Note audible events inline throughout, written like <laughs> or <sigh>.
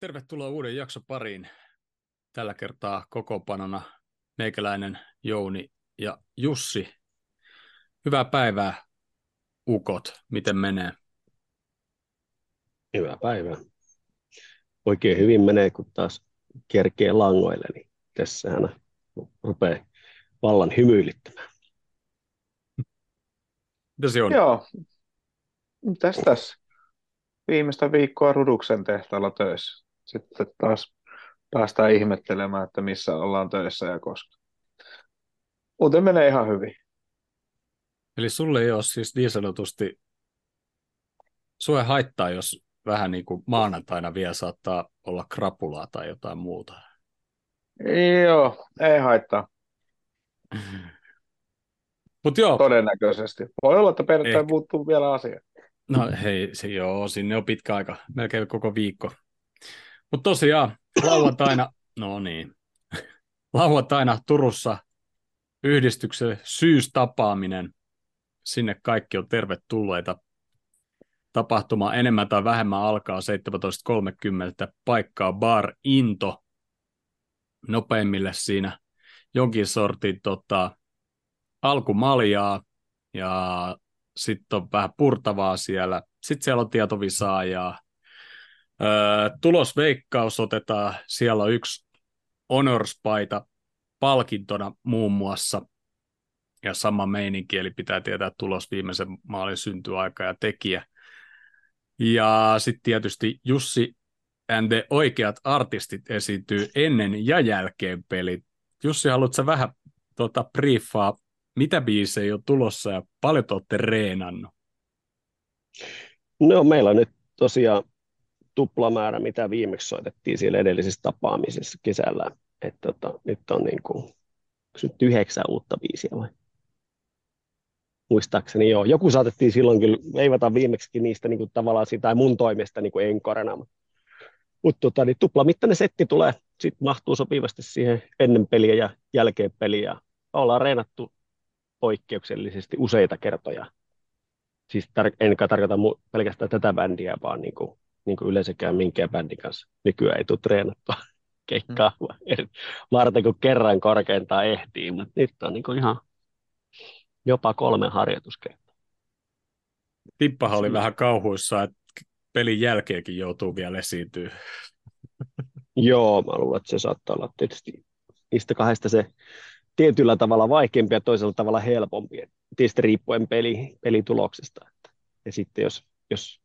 Tervetuloa uuden jakson pariin. Tällä kertaa kokopanona meikäläinen Jouni ja Jussi. Hyvää päivää, ukot. Miten menee? Hyvää päivää. Oikein hyvin menee, kun taas kerkee langoille, niin tässähän rupeaa vallan hymyilyttämään. Mitä se on? Joo. Mitäs tässä? Viimeistä viikkoa Ruduksen tehtaalla töissä. Sitten taas päästään ihmettelemään, että missä ollaan töissä ja koska. Muuten menee ihan hyvin. Eli sulle ei ole siis niin sanotusti, sua haittaa, jos vähän niin kuin maanantaina vielä saattaa olla krapulaa tai jotain muuta. Joo, ei haittaa. <laughs> Mut joo, Todennäköisesti. Voi olla, että perjantai muuttuu vielä asia. no hei, se joo, sinne on pitkä aika, melkein koko viikko. Mutta tosiaan, lauantaina, no niin, <laughs> lauantaina Turussa yhdistyksen syystapaaminen. Sinne kaikki on tervetulleita. Tapahtuma enemmän tai vähemmän alkaa 17.30. Paikkaa Bar Into. Nopeimmille siinä jonkin sortin tota, alkumaljaa ja sitten on vähän purtavaa siellä. Sitten siellä on tietovisaajaa. Tulosveikkaus otetaan. Siellä yksi Honors-paita palkintona muun muassa. Ja sama meininki, eli pitää tietää tulos viimeisen maalin syntyaika ja tekijä. Ja sitten tietysti Jussi and the oikeat artistit esiintyy ennen ja jälkeen pelit. Jussi, haluatko vähän tota, briefaa, mitä biisejä on tulossa ja paljon te olette reenannut? No meillä on nyt tosiaan tuplamäärä, mitä viimeksi soitettiin siellä edellisessä tapaamisessa kesällä. Et tota, nyt on niin kuin, nyt yhdeksän uutta biisiä vai? Muistaakseni joo. Joku saatettiin silloin kyllä veivata viimeksi niistä niin kuin tavallaan sitä, tai mun toimesta niin enkorena. Mutta mut tota, niin tuplamittainen setti tulee, sitten mahtuu sopivasti siihen ennen peliä ja jälkeen peliä. Ollaan reenattu poikkeuksellisesti useita kertoja. Siis tar- en tarkoita mu- pelkästään tätä bändiä, vaan niin kuin, niin kuin yleensäkään minkään bändin kanssa. Nykyään ei tule treenattua <laughs> keikkaa mm. varten, kun kerran korkeintaan ehtii, mutta nyt on niin kuin ihan jopa kolme harjoituskertaa. Tippahan oli Siinä. vähän kauhuissa, että pelin jälkeenkin joutuu vielä esiintyä. <laughs> Joo, mä luulen, että se saattaa olla tietysti niistä kahdesta se tietyllä tavalla vaikeampi ja toisella tavalla helpompi. Et Tietysti riippuen peli, pelituloksesta. Ja sitten jos, jos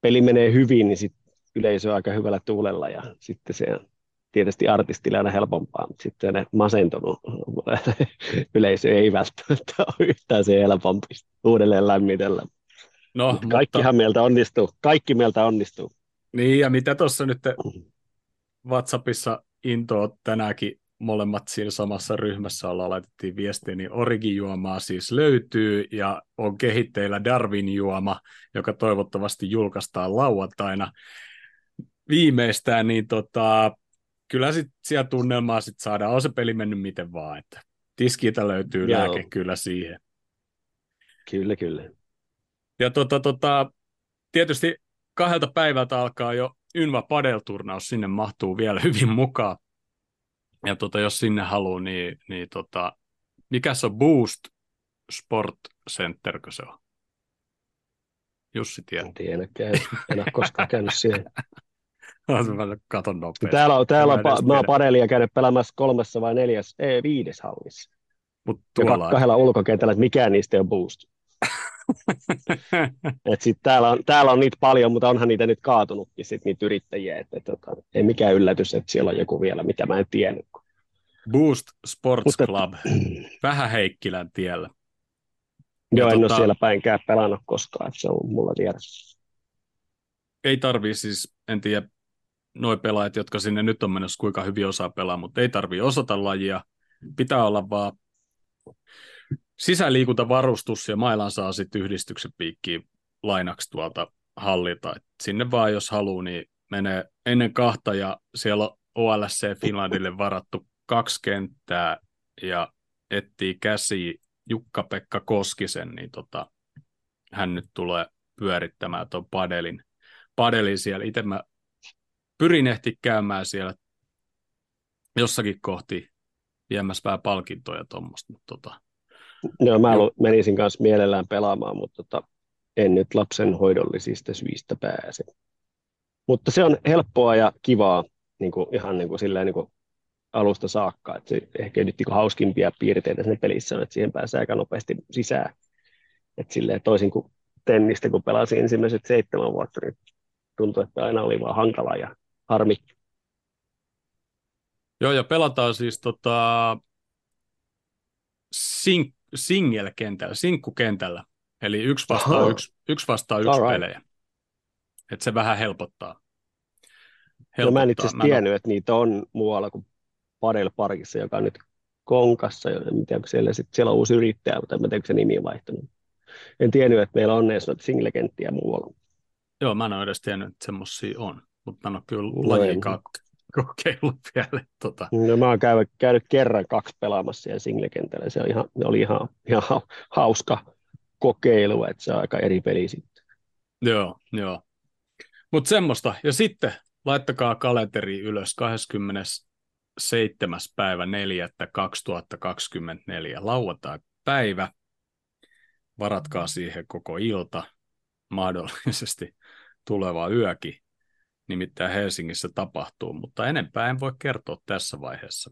peli menee hyvin, niin sit yleisö on aika hyvällä tuulella ja sitten se on tietysti artistille aina helpompaa, mutta sitten ne masentunut <laughs> yleisö ei välttämättä ole yhtään se helpompi uudelleen lämmitellä. No, Mutta kaikkihan meiltä onnistuu. Kaikki meiltä onnistuu. Niin, ja mitä tuossa nyt WhatsAppissa intoa tänäänkin molemmat siinä samassa ryhmässä ollaan laitettiin viestiä, niin Origi-juomaa siis löytyy ja on kehitteillä Darwin-juoma, joka toivottavasti julkaistaan lauantaina viimeistään, niin tota, kyllä sit siellä tunnelmaa sit saadaan, on se peli mennyt miten vaan, että tiskiltä löytyy Joo. lääke kyllä siihen. Kyllä, kyllä. Ja tota, tota, tietysti kahdelta päivältä alkaa jo Ynva Padel-turnaus, sinne mahtuu vielä <laughs> hyvin mukaan. Ja tota, jos sinne haluaa, niin, niin tota, mikä se on Boost Sport Centerkö se on? Jussi tiedä. En tiedä, en ole koskaan <laughs> käynyt siellä. Mä katon nopeasti. Täällä on, täällä on pa- mä oon padelia käynyt pelaamassa kolmessa vai neljäs, ei, viides hallissa. Mut Ja tuolla ka- kahdella ulkokentällä, että mikään niistä ei ole boost. <laughs> Et sit täällä, on, täällä on niitä paljon, mutta onhan niitä nyt kaatunutkin sit niitä yrittäjiä. Et, et, tota, ei mikään yllätys, että siellä on joku vielä, mitä mä en tiennyt. Boost Sports Mutta- Club, <clears throat> vähän Heikkilän tiellä. Joo, en tota- ole siellä päinkään pelannut koskaan, se on mulla tiedossa. Ei tarvii siis, en tiedä, noi pelaajat, jotka sinne nyt on menossa, kuinka hyvin osaa pelaa, mutta ei tarvii osata lajia. Pitää olla vaan sisäliikuntavarustus ja mailan saa sitten yhdistyksen piikkiin lainaksi tuolta hallilta. Et sinne vaan, jos haluaa, niin menee ennen kahta ja siellä on OLSC Finlandille varattu kaksi kenttää ja etsii käsi Jukka-Pekka Koskisen, niin tota, hän nyt tulee pyörittämään tuon padelin, padelin siellä. Itse mä pyrin ehti käymään siellä jossakin kohti viemässä vähän palkintoja tuommoista. Tota. No, mä Joo. menisin kanssa mielellään pelaamaan, mutta tota, en nyt lapsen hoidollisista syistä pääse. Mutta se on helppoa ja kivaa niin kuin, ihan niin kuin, silleen, niin kuin alusta saakka. Että se ehkä nyt niin hauskimpia piirteitä siinä pelissä on, että siihen pääsee aika nopeasti sisään. Että silleen, toisin kuin tennistä, kun pelasin ensimmäiset seitsemän vuotta, niin tuntui, että aina oli vaan hankala ja harmi. Joo, ja pelataan siis tota, sing, single-kentällä, sinkkukentällä. Eli yksi vastaa Aha. yksi, yksi, vastaa yksi right. pelejä. Että se vähän helpottaa. helpottaa. No mä en itse asiassa tiennyt, että niitä on muualla kuin Padel Parkissa, joka on nyt Konkassa. En tiedä, siellä, sit, siellä on uusi yrittäjä, mutta en tiedä, se nimi on vaihtunut. En tiennyt, että meillä on edes noita single-kenttiä muualla. Joo, mä en ole edes tiennyt, että semmoisia on, mutta mä en ole kyllä no lajiinkaan kokeillut vielä. Tota. No, mä oon käynyt, käynyt kerran kaksi pelaamassa siellä single-kentällä. Se oli ihan, oli ihan, ihan hauska kokeilu, että se on aika eri peli sitten. Joo, joo. Mutta semmoista. Ja sitten laittakaa kalenteri ylös 27. päivä 4. 2024 lauantai päivä. Varatkaa siihen koko ilta, mahdollisesti tuleva yökin. Nimittäin Helsingissä tapahtuu, mutta enempää en voi kertoa tässä vaiheessa.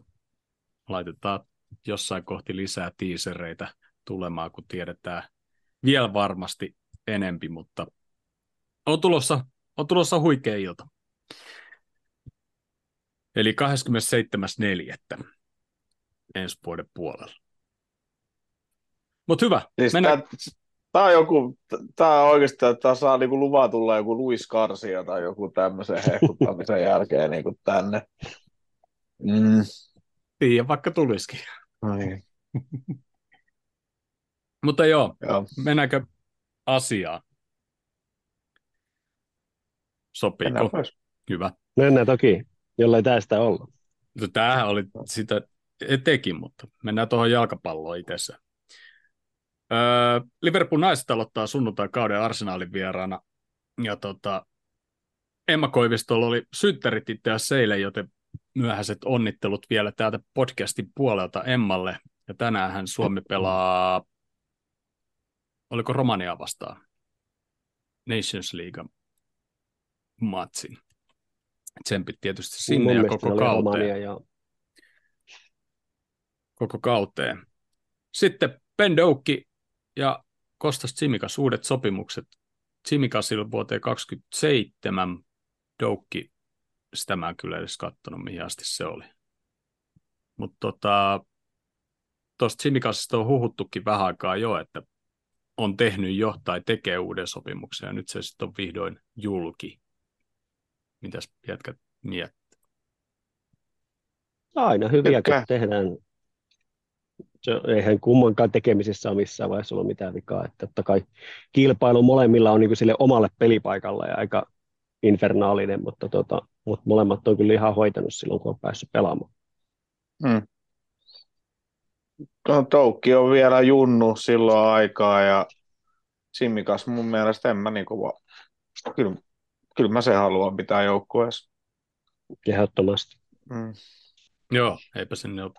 Laitetaan jossain kohti lisää tiisereitä tulemaan, kun tiedetään vielä varmasti enempi, mutta on tulossa, on tulossa huikea ilta. Eli 27.4. ensi vuoden puolella. Mutta hyvä. Siis mennään... Tämä on joku, tämä on oikeasti, että saa niinku luvan tulla joku Luis Garcia tai joku tämmöisen hehkuttamisen jälkeen niinku tänne. Mm. Tiedä, vaikka tulisikin. Ai. <laughs> Mutta joo, joo, mennäänkö asiaan? Sopiiko? Hyvä. Mennään toki, jollei tästä olla. No, tämähän oli sitä etekin, mutta mennään tuohon jalkapalloon itse. Öö, Liverpool naiset aloittaa sunnuntai kauden arsenaalin vieraana. Ja tota, Emma Koivistolla oli synttärit itse asiassa joten myöhäiset onnittelut vielä täältä podcastin puolelta Emmalle. Ja tänään Suomi pelaa oliko Romania vastaan Nations League matsin. Tsempit tietysti sinne ja koko kauteen. ja... Koko kauteen. Sitten Ben Doukki ja Kostas Tsimikas uudet sopimukset. Tsimikasilla vuoteen 27 Doukki, sitä mä en kyllä edes katsonut, mihin asti se oli. Mutta tota, tuosta Tsimikasista on huhuttukin vähän aikaa jo, että on tehnyt jo tai tekee uuden sopimuksen ja nyt se sitten on vihdoin julki. Mitäs jätkät miettii? Aina hyviä, kun tehdään. Se, eihän kummankaan tekemisessä ole missään vaiheessa ollut mitään vikaa. Että totta kai kilpailu molemmilla on niin kuin sille omalle pelipaikalle ja aika infernaalinen, mutta, tota, mutta molemmat on kyllä ihan hoitanut silloin, kun on päässyt pelaamaan. Hmm. No, Toukki on vielä junnu silloin aikaa ja Simikas mun mielestä en mä niinku vaan, kyllä, kyllä mä sen haluan pitää joukkueessa. Ehdottomasti. Mm. Joo, eipä sinne ole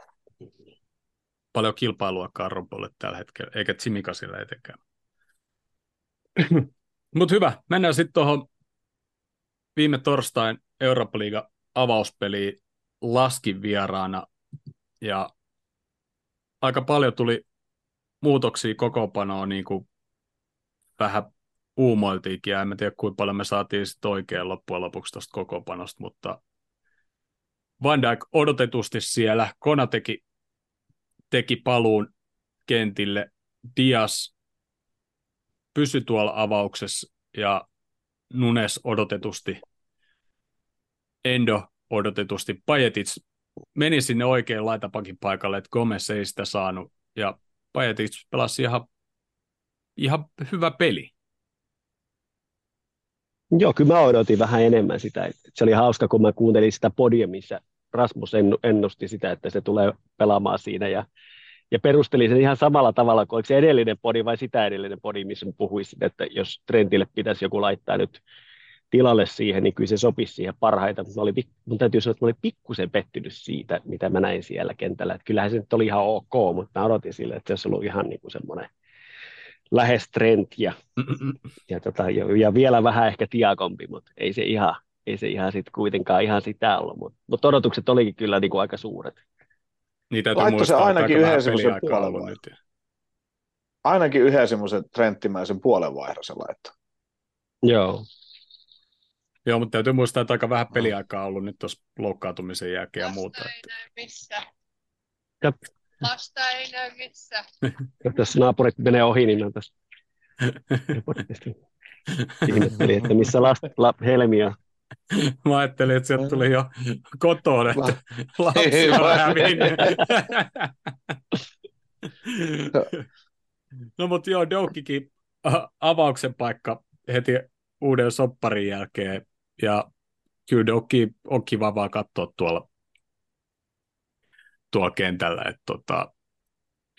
paljon kilpailua Karropolle tällä hetkellä, eikä Tsimikasilla etenkään. <laughs> Mutta hyvä, mennään sitten tuohon viime torstain Eurooppa-liiga avauspeliin Laskin vieraana ja aika paljon tuli muutoksia kokoopanoon, niin kuin vähän uumoiltiinkin, ja en tiedä kuinka paljon me saatiin sitten oikein loppujen lopuksi tuosta kokoopanosta, mutta Van Dijk odotetusti siellä, Kona teki, paluun kentille, Dias pysyi tuolla avauksessa, ja Nunes odotetusti, Endo odotetusti, Pajetic meni sinne oikein laitapakin paikalle, että Gomez ei sitä saanut, ja Pajetic pelasi ihan, ihan hyvä peli. Joo, kyllä mä odotin vähän enemmän sitä. Se oli hauska, kun mä kuuntelin sitä podia, missä Rasmus ennusti sitä, että se tulee pelaamaan siinä, ja, ja perusteli sen ihan samalla tavalla kuin se edellinen podi vai sitä edellinen podi, missä puhuisin, että jos Trentille pitäisi joku laittaa nyt tilalle siihen, niin kyllä se sopisi siihen parhaita. Mä olin, mun täytyy sanoa, että mä olin pikkusen pettynyt siitä, mitä mä näin siellä kentällä. Että kyllähän se nyt oli ihan ok, mutta mä odotin sille, että se olisi ollut ihan niin kuin semmoinen lähes trend ja, ja, tota, ja, vielä vähän ehkä tiakompi, mutta ei se ihan, ei se ihan sit kuitenkaan ihan sitä ollut, mutta mut odotukset olikin kyllä niin kuin aika suuret. Niin täytyy muistaa, se ainakin yhden semmoisen puolen nyt. Ainakin yhden semmoisen trendtimäisen puolenvaihdon se laittoi. Joo. Joo, mutta täytyy muistaa, että aika vähän peliaikaa ollut nyt tuossa loukkaantumisen jälkeen ja muuta. Lasta ei näy missä. Lasta ei näy missä. jos tässä naapurit menee ohi, niin on tässä <laughs> ihmettelin, että missä last, la, Helmi on. Mä ajattelin, että sieltä tuli jo kotoon, että lapsi on hävinnyt. No mutta joo, Doukikin a- avauksen paikka heti uuden sopparin jälkeen. Ja kyllä Doukki on kiva vaan katsoa tuolla, tuolla kentällä. Että tota,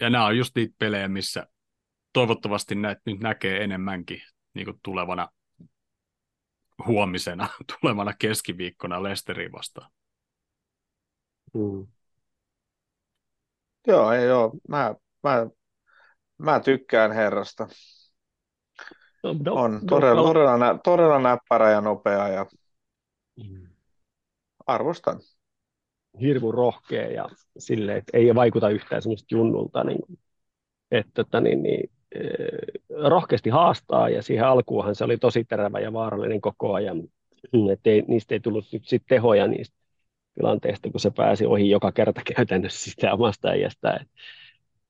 ja nämä on just niitä pelejä, missä toivottavasti näitä nyt näkee enemmänkin niin tulevana huomisena, <laughs> tulevana keskiviikkona Lesterin vastaan. Mm. Joo, ei joo. Mä, mä, mä tykkään herrasta. No, do, On todella, todella, nä, todella näppärä ja nopea ja Mm. arvostan. hirmu rohkea ja sille, että ei vaikuta yhtään semmoista junnulta, niin, kuin, että tota, niin, niin, rohkeasti haastaa ja siihen alkuunhan se oli tosi terävä ja vaarallinen koko ajan, ei, niistä ei tullut nyt sit tehoja niistä tilanteista, kun se pääsi ohi joka kerta käytännössä sitä omasta äijästään.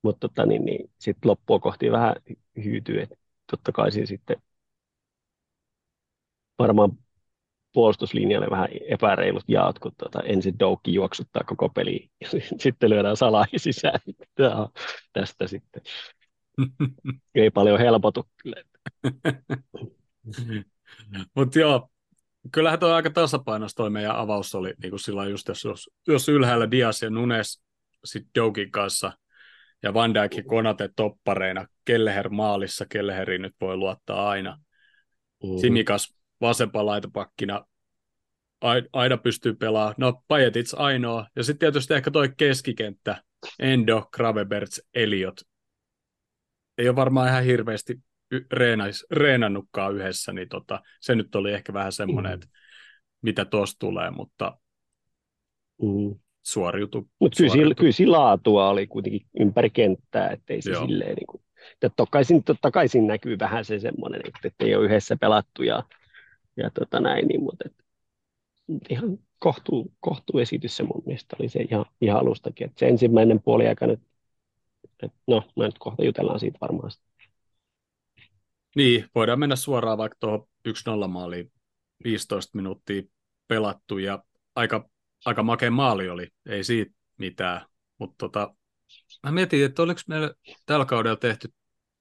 Mutta tota, niin, niin, sitten loppua kohti vähän hyytyy, että totta kai siinä sitten varmaan puolustuslinjalle vähän epäreilut jaot, kun tuota, ensin Doukki juoksuttaa koko peli ja sitten lyödään salaa <laughs> sisään. Tämä on tästä sitten ei paljon helpotu <laughs> kyllä. Mutta joo, kyllähän tuo aika tasapainossa toi meidän avaus oli niin kuin sillä just, jos, jos, jos ylhäällä Dias ja Nunes sitten Doukin kanssa ja Van Dijk ja Konate toppareina, Kelleher maalissa, Kelleheri nyt voi luottaa aina. Mm. Simikas vasempa laitapakkina, Ai- aina pystyy pelaamaan. No, Pajetits ainoa. Ja sitten tietysti ehkä toi keskikenttä, Endo, Graveberts, Eliot. Ei ole varmaan ihan hirveästi reenais, reenannutkaan yhdessä, niin tota, se nyt oli ehkä vähän semmoinen, Mm. että mitä tuosta tulee, mutta Mm. suoriutu. Mutta kyllä, sillä- kyllä sillä laatua oli kuitenkin ympäri kenttää, ettei se Joo. silleen niin kuin, totta, siinä, totta kai siinä näkyy vähän se semmoinen, että ei ole yhdessä pelattu ja, ja tota näin, niin, mutta et, ihan kohtuu, kohtuuesitys se mun mielestä oli se ihan, ihan alustakin, että se ensimmäinen puoli aika nyt, et, no, mä nyt kohta jutellaan siitä varmaan. Niin, voidaan mennä suoraan vaikka tuohon 1-0 maaliin. 15 minuuttia pelattu ja aika, aika makea maali oli, ei siitä mitään. Mutta tota, mä mietin, että oliko meillä tällä kaudella tehty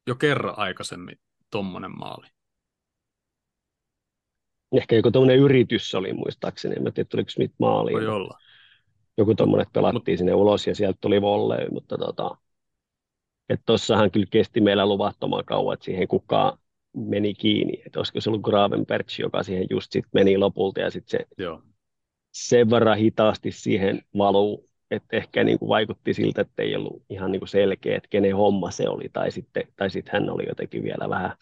jo kerran aikaisemmin tommonen maali. Ehkä joku tuommoinen yritys oli muistaakseni, en mä tiedä tuliko nyt maaliin. Voi olla. joku tuommoinen, että pelattiin sinne ulos ja sieltä tuli volley, mutta tota, että tossahan kyllä kesti meillä luvattoman kauan, että siihen kukaan meni kiinni, että olisiko se ollut Gravenberch, joka siihen just sitten meni lopulta ja sitten se Joo. sen verran hitaasti siihen valuu, että ehkä niin kuin vaikutti siltä, että ei ollut ihan niin kuin selkeä, että kenen homma se oli, tai sitten, tai sitten hän oli jotenkin vielä vähän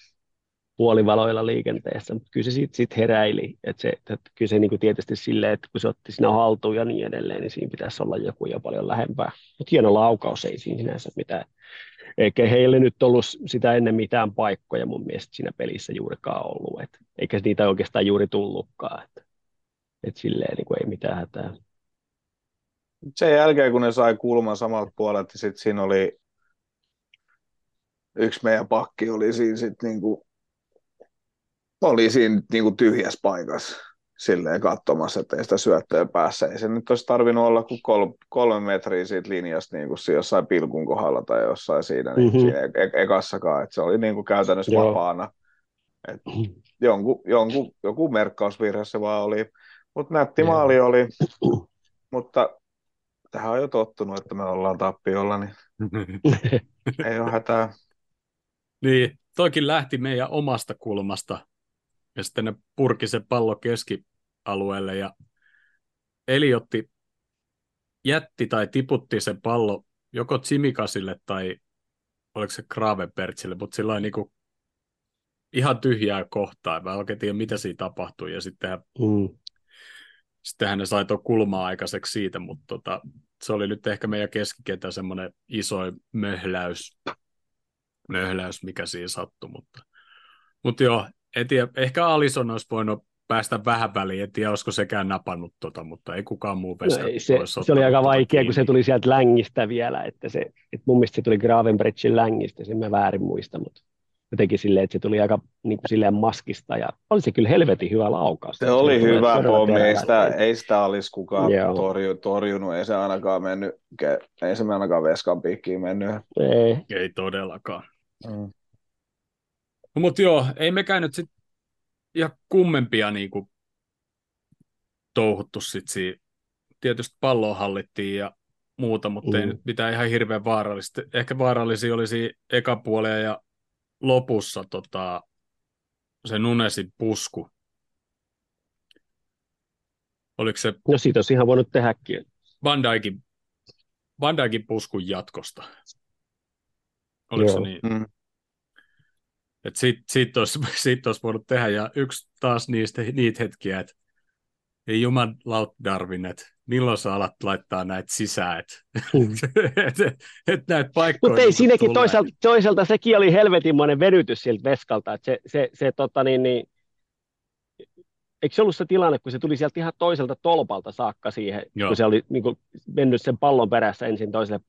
puolivaloilla liikenteessä, mutta kyllä se sitten sit heräili, että se, että kyllä se niin kuin tietysti silleen, että kun se otti sinä haltuun ja niin edelleen, niin siinä pitäisi olla joku jo paljon lähempää, mutta hieno laukaus ei siinä sinänsä mitään, eikä heille nyt ollut sitä ennen mitään paikkoja mun mielestä siinä pelissä juurikaan ollut, et, eikä niitä oikeastaan juuri tullutkaan, että et silleen niin kuin ei mitään hätää. Sen jälkeen, kun ne sai kulman samalta puolelta, niin sitten siinä oli yksi meidän pakki oli siinä sitten niinku, oli siinä niinku tyhjässä paikassa silleen katsomassa, että ei sitä syöttöä päässä. Ei se nyt olisi tarvinnut olla kuin kol, kolme metriä siitä linjasta niin kuin jossain pilkun kohdalla tai jossain siinä, niin Mhm. siinä e- ekassakaan. että se oli niin kuin käytännössä Joo. vapaana. Et jonkun, jonkun, joku merkkausvirhe se vaan oli. Mutta nätti Joo. maali oli. Mutta tähän on jo tottunut, että me ollaan tappiolla, niin <laughs> ei ole hätää. niin, toikin lähti meidän omasta kulmasta. Ja sitten ne purki se pallo keskialueelle ja Eliotti jätti tai tiputti se pallo joko Tsimikasille tai oliko se Gravenbertsille, mutta sillä niin kuin ihan tyhjää kohtaa. Mä oikein tiedä, mitä siinä tapahtui. Ja sittenhän, mm. sittenhän ne sai tuon kulmaa aikaiseksi siitä, mutta tota, se oli nyt ehkä meidän keskikentän semmoinen iso möhläys, möhläys, mikä siinä sattui. Mutta, mutta joo, en tiedä, ehkä Alison olisi voinut päästä vähän väliin, en tiedä, olisiko sekään napannut tota, mutta ei kukaan muu veska. No, se, se oli aika tota vaikea, kiinni. kun se tuli sieltä längistä vielä, että, se, että mun mielestä se tuli Gravenbrechin längistä, sen mä väärin muista, mutta jotenkin silleen, että se tuli aika niin kuin silleen maskista ja oli se kyllä helvetin hyvä laukaus. Se, se oli hyvä pommi, ei sitä, ei sitä olisi kukaan torju, torjunut, ei se ainakaan mennyt, ei se ainakaan veskan piikkiin mennyt. Ei, ei todellakaan. Mm. No, mutta joo, ei mekään nyt sit ja kummempia niin kuin, touhuttu sit siinä. Tietysti palloa hallittiin ja muuta, mutta mm. ei nyt mitään ihan hirveän vaarallista. Ehkä vaarallisia olisi eka puolia ja lopussa tota, se Nunesin pusku. Oliko se... No siitä olisi ihan voinut tehdäkin. Van Dijkin, Van Dijkin puskun jatkosta. Oliko Joo. se niin? Mm. Että siitä, siitä, olisi, <laughs> siitä olisi voinut tehdä. Ja yksi taas niistä, niitä hetkiä, että ei juman laut Darwin, että milloin sä alat laittaa näitä sisään, että mm. <laughs> et, et, et näitä paikkoja Mutta ei niinku siinäkin toisaalta, toisaalta sekin oli helvetinmoinen venytys siltä veskalta, että se, se, se tota niin, niin, eikö se ollut se tilanne, kun se tuli sieltä ihan toiselta tolpalta saakka siihen, Joo. kun se oli niin kuin, mennyt sen pallon perässä ensin toiselle,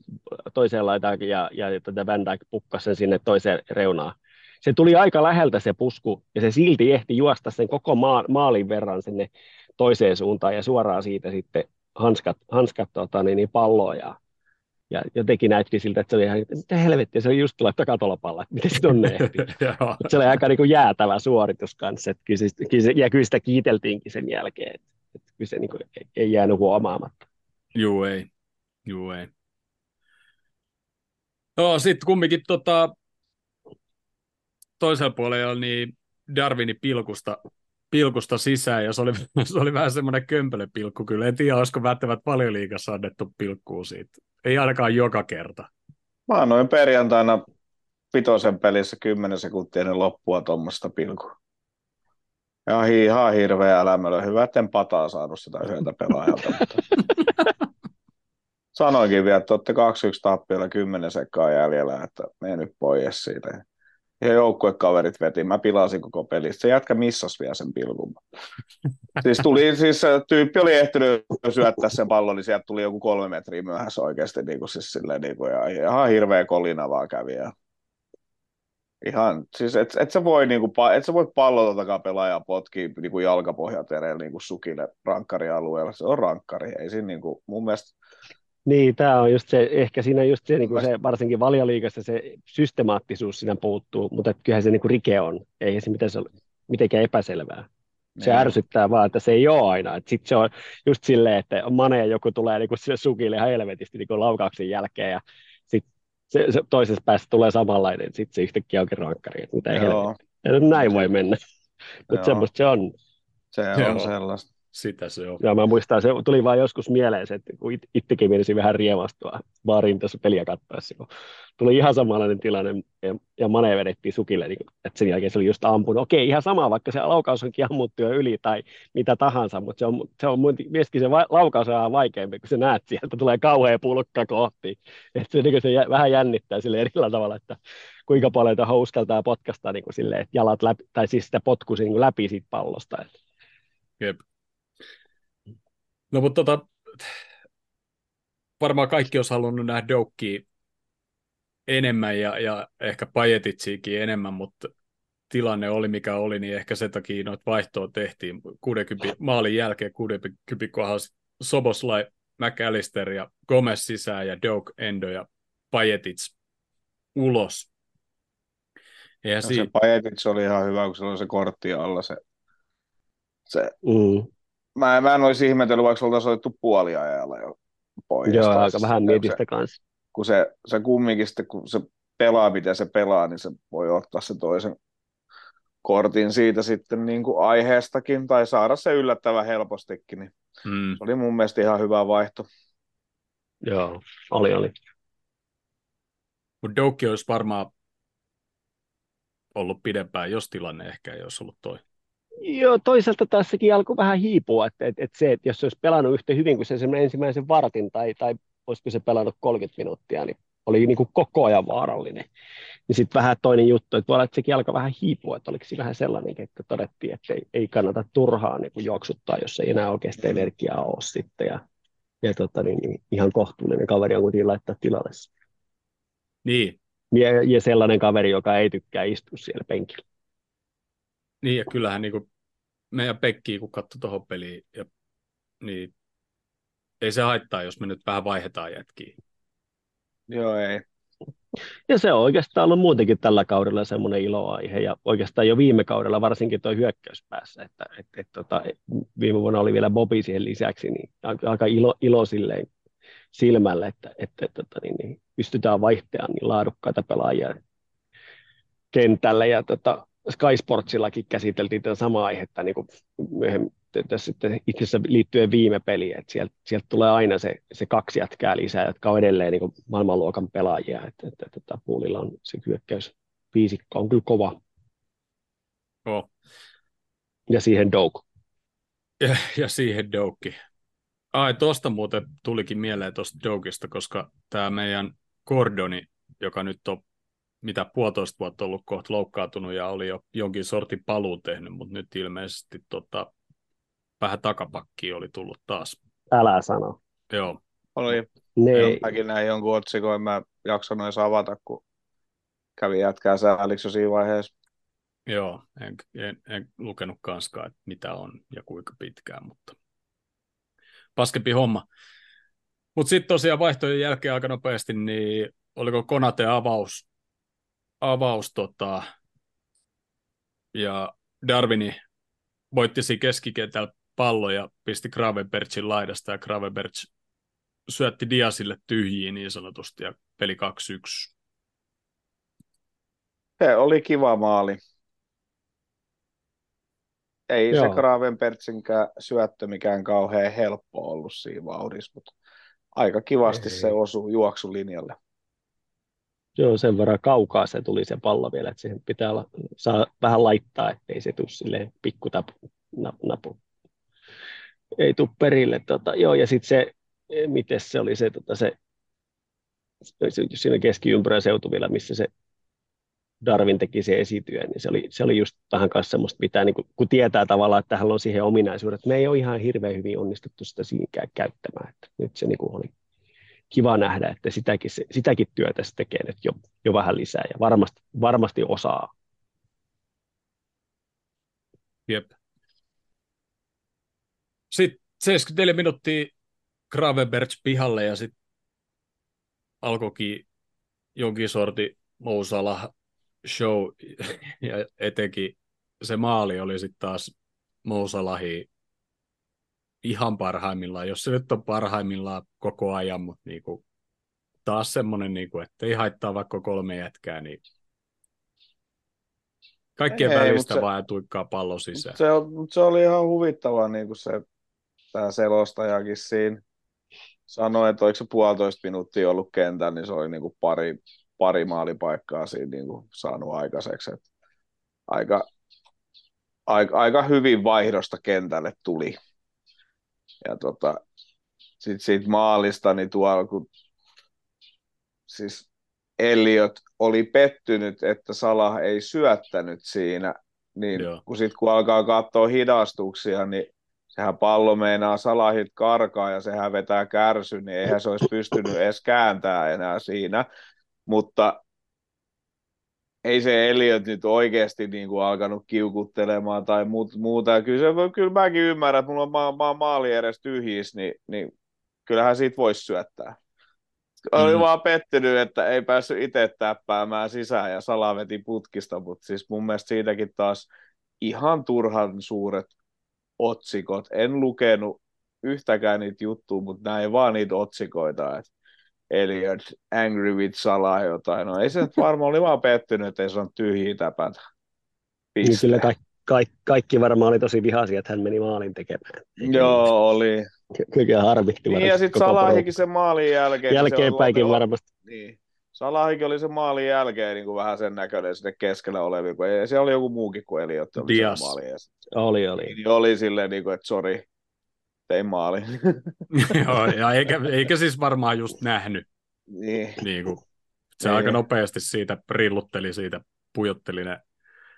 toiseen laitaan ja, ja, ja tätä Van Dijk pukkasi sen sinne toiseen reunaan se tuli aika läheltä se pusku, ja se silti ehti juosta sen koko maa, maalin verran sinne toiseen suuntaan, ja suoraan siitä sitten hanskat, hanskat tota, niin, niin palloa, ja, ja jotenkin näytti siltä, että se oli ihan, mitä helvettiä, se oli just tullut takatolpalla, että miten se tonne <laughs> ehti. se oli aika niin kuin jäätävä suoritus kanssa, että kyllä, kyllä se, ja kyllä sitä kiiteltiinkin sen jälkeen, että, että kyllä se niin kuin, ei, ei jäänyt huomaamatta. Juu, ei. Juu, ei. No, sitten kumminkin tota, toisella puolella niin Darwini pilkusta, pilkusta sisään, ja se oli, <laughs> se oli vähän semmoinen kömpelöpilkku kyllä. En tiedä, olisiko välttämättä paljon liikassa annettu pilkkuu siitä. Ei ainakaan joka kerta. Mä annoin perjantaina pitoisen pelissä 10 sekuntia ennen loppua tuommoista pilkua. Ja ihan hirveä älämölö. Hyvä, etten pataa saanut sitä yhdeltä pelaajalta. Mutta... <laughs> Sanoinkin vielä, että olette 2-1 tappiolla 10 sekkaa jäljellä, että mene nyt pois siitä ja joukkuekaverit veti. Mä pilasin koko pelistä. Se jätkä missas vielä sen pilkun. <laughs> siis, tuli, siis tyyppi oli ehtinyt syöttää sen pallon, niin sieltä tuli joku kolme metriä myöhässä oikeasti. Niin kuin, siis silleen, niin kuin, ja ihan hirveä kolina vaan kävi. Ja ihan, siis et, et sä voi, niin kuin, et sä voi pallototakaan pelaajaa potkii niin kuin jalkapohjatereillä niin kuin sukille rankkarialueella. Se on rankkari. Ei siinä, niin kuin, mun mielestä niin, tämä on just se, ehkä siinä just se, niin kuin se varsinkin valioliikassa se systemaattisuus siinä puuttuu, mutta kyllähän se niin kuin rike on, ei se miten se ole mitenkään epäselvää. Se niin. ärsyttää vaan, että se ei ole aina. Sitten se on just silleen, että Mane joku tulee niin kuin sille sukille ihan helvetisti niin kuin laukauksen jälkeen ja sitten se, se, toisessa päässä tulee samanlainen, sitten se yhtäkkiä onkin rankkari, että mitä helvetti. Näin voi mennä. Mutta semmoista se on. Se on Joo. sellaista sitä se on. Ja mä muistan, se tuli vaan joskus mieleen, että kun itsekin menisi vähän riemastua baarin tässä peliä katsoessa, kun tuli ihan samanlainen tilanne, ja, ja Mane vedettiin sukille, niin, että sen jälkeen se oli just ampunut. Okei, ihan sama, vaikka se laukaus onkin ammuttu jo yli tai mitä tahansa, mutta se on, se on myöskin se va- laukaus on vaikeampi, kun se näet sieltä, tulee kauhea pulkka kohti. Että se, niin se jä, vähän jännittää sille erillä tavalla, että kuinka paljon tuohon uskaltaa potkasta niin kuin silleen, että jalat läpi, tai siis sitä potkuisi niin läpi siitä pallosta. Että. Jep. No mutta tota, varmaan kaikki olisi halunnut nähdä Doukkia enemmän ja, ja ehkä Pajetitsiikin enemmän, mutta tilanne oli mikä oli, niin ehkä sen takia noita vaihtoa tehtiin 60 maalin jälkeen 60 kohdalla Soboslai, McAllister ja Gomez sisään ja Doak, Endo ja Pajetits ulos. Ja no siitä... Se Pajetits oli ihan hyvä, kun se oli se kortti alla se, se mm mä, mä en olisi ihmetellyt, vaikka oltaisiin otettu puoliajalla jo pois. Joo, aika vähän mietistä kanssa. Kun se, se kumminkin sitten, kun se pelaa, miten se pelaa, niin se voi ottaa se toisen kortin siitä sitten niin kuin aiheestakin, tai saada se yllättävän helpostikin, niin Mm. se oli mun mielestä ihan hyvä vaihto. Joo, oli, oli. Mutta Doukki olisi varmaan ollut pidempään, jos tilanne ehkä ei olisi ollut toi. Joo, toisaalta tässäkin alkoi vähän hiipua, että, että, että se, että jos se olisi pelannut yhtä hyvin kuin se ensimmäisen vartin, tai, tai olisiko se pelannut 30 minuuttia, niin oli niin kuin koko ajan vaarallinen. Niin sitten vähän toinen juttu, että voi olla, että sekin alkoi vähän hiipua, että oliko se vähän sellainen, että todettiin, että ei, ei kannata turhaan niin kuin juoksuttaa, jos ei enää oikeasti energiaa ole sitten. Ja, ja tota, niin, niin, ihan kohtuullinen kaveri on kuitenkin laittaa tilalle. Niin, Ja, ja sellainen kaveri, joka ei tykkää istua siellä penkillä. Niin ja kyllähän niin kuin meidän Pekki, kun katsoi tuohon peliin, ja, niin ei se haittaa, jos me nyt vähän vaihdetaan jätkiä. Joo, ei. Ja se on oikeastaan ollut muutenkin tällä kaudella semmoinen iloaihe, ja oikeastaan jo viime kaudella varsinkin tuo hyökkäyspäässä, että et, et, tota, viime vuonna oli vielä Bobi siihen lisäksi, niin aika, ilo, ilo silleen silmällä, että, että, että tota, niin, niin pystytään vaihtamaan niin laadukkaita pelaajia kentälle, ja tota, Sky Sportsillakin käsiteltiin tätä samaa aihetta niin kuin myöhemmin tässä sitten itse asiassa liittyen viime peliin, että sieltä, sieltä tulee aina se, se kaksi jätkää lisää, jotka on edelleen niin kuin maailmanluokan pelaajia, että, että, että, että Puulilla on se hyökkäys viisikko on kyllä kova, Oh. ja siihen Douk. Ja, ja siihen Doukki. Ai, tuosta muuten tulikin mieleen tuosta Doukista, koska tämä meidän Gordoni, joka nyt on mitä puolitoista vuotta ollut kohta loukkaantunut ja oli jo jonkin sortin paluu tehnyt, mutta nyt ilmeisesti tota, vähän takapakkiin oli tullut taas. Älä sano. Joo, Oli, ei, mäkin näin jonkun otsikoin, mä jaksoin edes avata, kun kävi jätkää sääliksi jo siinä vaiheessa. joo en, en, en lukenut kanskaan, että mitä on ja kuinka pitkään, mutta paskempi homma. Mutta sitten tosiaan vaihtojen jälkeen aika nopeasti, niin oliko Konate avaus, avaus tota, ja Darwini voitti siinä keskikentällä pallo ja pisti Gravenbergin laidasta ja Gravenberg syötti Diasille tyhjiin niin sanotusti ja peli 2-1. Se oli kiva maali. Ei Joo. se Gravenbertsinkään syöttö mikään kauhean helppo ollut siinä vauhdissa, mutta aika kivasti Ei. se osui juoksulinjalle. Joo, sen verran kaukaa se tuli se pallo vielä, että siihen pitää olla, saa vähän laittaa, ettei se tule silleen pikkutapu, napu, napu. Ei tule perille. Tota, joo, ja sitten se, miten se oli se, tota, se, se siinä keskiympyrän seutu vielä, missä se Darwin teki se esityön, niin se oli, se oli just vähän kanssa semmoista, mitä niin kuin, kun tietää tavallaan, että hänellä on siihen ominaisuudet, me ei ole ihan hirveän hyvin onnistuttu sitä siinkään käyttämään, että nyt se niin kuin oli kiva nähdä, että sitäkin, sitäkin työtä se tekee nyt jo, jo vähän lisää ja varmasti, varmasti osaa. Jep. Sitten 74 minuuttia Gravenberg pihalle ja sitten alkoikin jonkin sorti Mousala show ja etenkin se maali oli sitten taas Mousalahi ihan parhaimmillaan, jos se nyt on parhaimmillaan koko ajan, mutta niinku, taas semmoinen, niinku, että ei haittaa vaikka kolme jätkää, niin kaikkien Ei, välistä se- vaan tuikkaa pallo sisään. Se, on- se oli ihan huvittavaa, niin kuin se tämä selostajakin siinä sanoi, että oliko se puolitoista minuuttia ollut kentän, niin se oli niin kuin pari, pari maalipaikkaa siinä niin kuin saanut aikaiseksi. Et aika, aika, aika hyvin vaihdosta kentälle tuli. Ja tota, sitten siitä maalista, niin tuolla kun siis Elliot oli pettynyt, että Salah ei syöttänyt siinä, niin Joo. kun sitten kun alkaa katsoa hidastuksia, niin sehän pallo meinaa Salahit karkaa ja sehän vetää kärsy, niin eihän se olisi pystynyt edes kääntää enää siinä. Mutta ei se Elliot nyt oikeasti niin kuin alkanut kiukuttelemaan tai muut, muuta. Kyllä, se, kyllä mäkin ymmärrän, että mulla on ma- ma- maali edes tyhjis, niin, niin kyllähän siitä voisi syöttää. Oli Mm. vaan pettynyt, että ei päässyt itse täppäämään sisään ja Sala veti putkista, mutta siis mun mielestä siitäkin taas ihan turhan suuret otsikot. En lukenut yhtäkään niitä juttuja, mutta näin vaan niitä otsikoita, että Elliot angry with Salah jotain. No ei se nyt varmaan oli vaan pettynyt, että ei se on tyhjiä täpätä. Niin kyllä kaikki, kaikki, kaikki varmaan oli tosi vihaisia, että hän meni maalin tekemään. Joo, oli. Kyllä harmitti Niin, ja sitten Salahikin sen maalin jälkeen. se Jälkeenpäinkin oli- varmasti. Niin. Salahikin oli sen maalin jälkeen niin kuin vähän sen näköinen sinne keskellä olevia, kun ei, siellä oli joku muukin kuin oli Dias. Oli, oli. Niin oli silleen, niin kuin, että sori, tein maali. <laughs> Joo, <laughs> ja eikä, eikä siis varmaan just nähnyt. niin. Niin kuin, se Niin. aika nopeasti siitä rillutteli siitä, pujotteli ne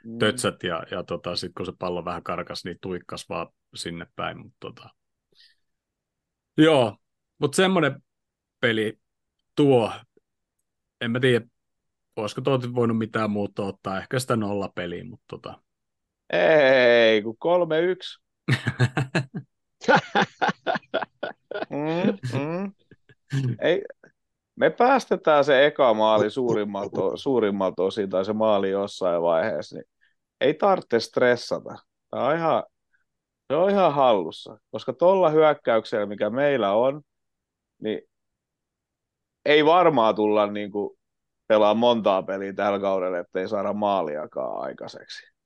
Mm. tötsät ja, ja tota, sitten kun se pallo vähän karkas, niin tuikkas vaan sinne päin. Mutta tota... Joo, mutta semmoinen peli tuo, en mä tiedä, olisiko tuo voinut mitään muuta ottaa, ehkä sitä nolla peliä, mutta tota... Ei, kun 3-1. <laughs> Mm, mm. Ei, me päästetään se eka maali suurimmalta, suurimmalta osin, tai se maali jossain vaiheessa, niin ei tarvitse stressata. Tämä on ihan, se on ihan hallussa, koska tuolla hyökkäyksellä, mikä meillä on, niin ei varmaan tulla niin kuin pelaa montaa peliä tällä kaudella, ettei saada maaliakaan aikaiseksi.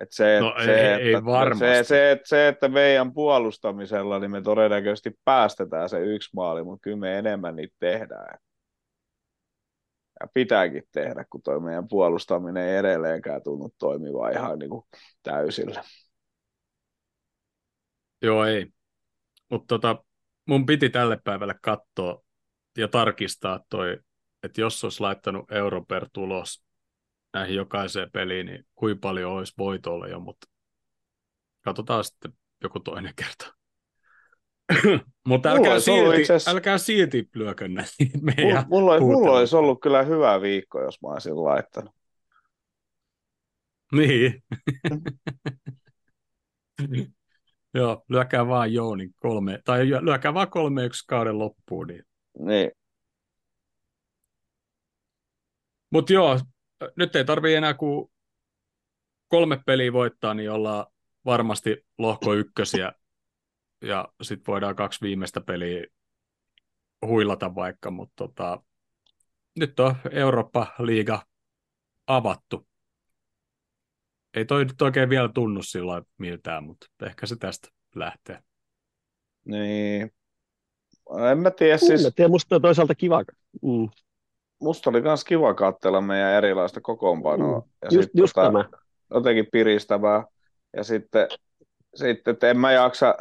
Et se, No se, ei- että, ei varmasti. Se, se, että, se, että meidän puolustamisella niin me todennäköisesti päästetään se yksi maali, mutta kyllä me enemmän niitä tehdään. Ja pitääkin tehdä, kun toi meidän puolustaminen ei edelleenkään tunnu toimiva ihan niin kuin täysillä. Joo, ei. Mutta tota, mun piti tälle päivälle katsoa ja tarkistaa toi, että jos olisi laittanut euro per tulos näihin jokaiseen peliin, niin kuinka paljon olisi voitolle jo, mutta katsotaan sitten joku toinen kerta. <clears throat> mutta älkää silti, itse asiassa- älkää silti lyökö näitä Mulla, <laughs> meidän mulla, mulla olisi ollut kyllä hyvä viikko, jos mä olisin laittanut. Niin. <laughs> Joo, lyökää vaan Jounin kolme, tai lyökää vaan kolme yksi kauden loppuun, niin Niin. Mutta joo, nyt ei tarvii enää kuin kolme peliä voittaa, niin ollaan varmasti lohko ykkösiä. Ja sitten voidaan kaksi viimeistä peliä huilata vaikka, mutta tota, nyt on Eurooppa-liiga avattu. Ei toi nyt oikein vielä tunnu sillä miltään, mutta ehkä se tästä lähtee. Niin. En mä tiedä, Siis... siis Ja musta on toisaalta kiva. Mm. Musta oli myös kiva katsella meidän erilaista kokoonpanoa. Mm. Ja Just, sit just tota, tämä. jotenkin piristävää. Ja sitten, sitten että en mä jaksa,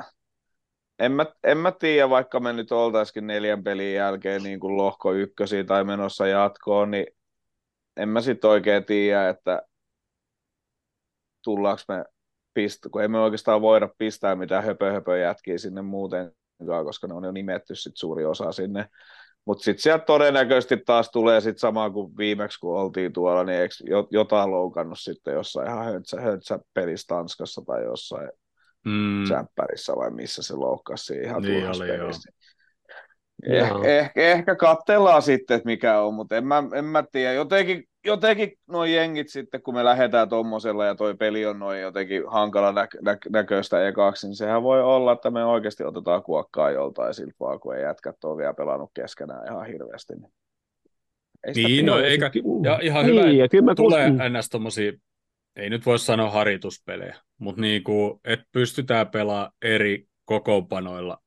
en mä, en mä tiedä, vaikka me nyt oltaisikin neljän pelin jälkeen niin kuin lohko ykkösiä tai menossa jatkoon, niin en mä sitten oikein tiedä, että tullaanko me pist- kun ei me oikeastaan voida pistää mitään höpö, höpö jätkiä sinne muutenkaan, koska ne on jo nimetty sit suuri osa sinne. Mutta sitten sieltä todennäköisesti taas tulee sit sama kuin viimeksi, kun oltiin tuolla, niin eikö jo- jotain loukannut sitten jossain ihan höntsä, höntsä pelissä Tanskassa tai jossain Mm, sämppärissä vai missä se loukkasi ihan Niin turhassa oli, joo. pelissä. Eh, ehkä, ehkä katsellaan sitten, että mikä on, mutta en mä, en mä tiedä. Jotenkin, jotenkin nuo jengit sitten, kun me lähdetään tuommoisella ja toi peli on noin jotenkin hankala nä- nä- näköistä ekaksi, niin sehän voi olla, että me oikeasti otetaan kuokkaa joltain siltä vaan, kun ei jätkät ole vielä pelannut keskenään ihan hirveästi. Niin, ei Niin, no eikä, Ky- ja ihan niin, hyvä, ja kyllä tulee mm. ns. tommosia, ei nyt voi sanoa harjoituspelejä, mutta niinku, että pystytään pelaamaan eri kokoonpanoilla.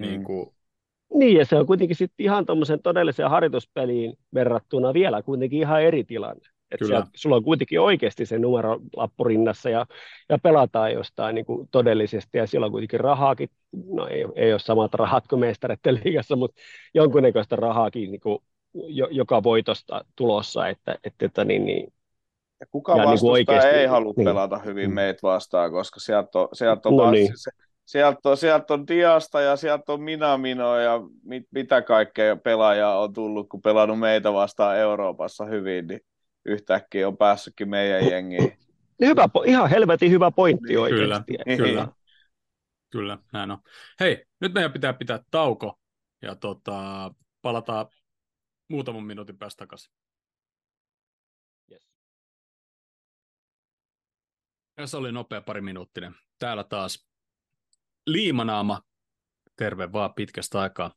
Mm. Niinku, Niin, ja se on kuitenkin sitten ihan tuommoisen todelliseen harjoituspeliin verrattuna vielä kuitenkin ihan eri tilanne. Että Kyllä. sieltä, sulla on kuitenkin oikeasti se numerolappu rinnassa ja, ja pelataan jostain niin kuin todellisesti ja siellä on kuitenkin rahaakin, no ei, ei ole samat rahat kuin mestareiden liigassa, mutta jonkunnäköistä rahaakin niin kuin, jo, joka voitosta tulossa, että, että, että niin, niin, Ja kuka Ja niin kuin vastustaja oikeasti- ei halua niin. pelata hyvin Mm. meitä vastaan, koska sieltä on, sieltä on, No no niin. se, sieltä on, sieltä on Diasta ja sieltä on Minamino ja mit, mitä kaikkea pelaajaa on tullut, kun pelannut meitä vastaan Euroopassa hyvin, niin yhtäkkiä on päässytkin meidän jengiin. hyvä, po- ihan helvetin hyvä pointti Niin, oikeasti. Niin. Kyllä. Kyllä, näin on. Hei, nyt meidän pitää pitää tauko ja tota, palataan muutaman minuutin päästä takaisin. Yes. Ja se oli nopea pari minuuttinen. Täällä taas Liimanaama, terve vaan pitkästä aikaa.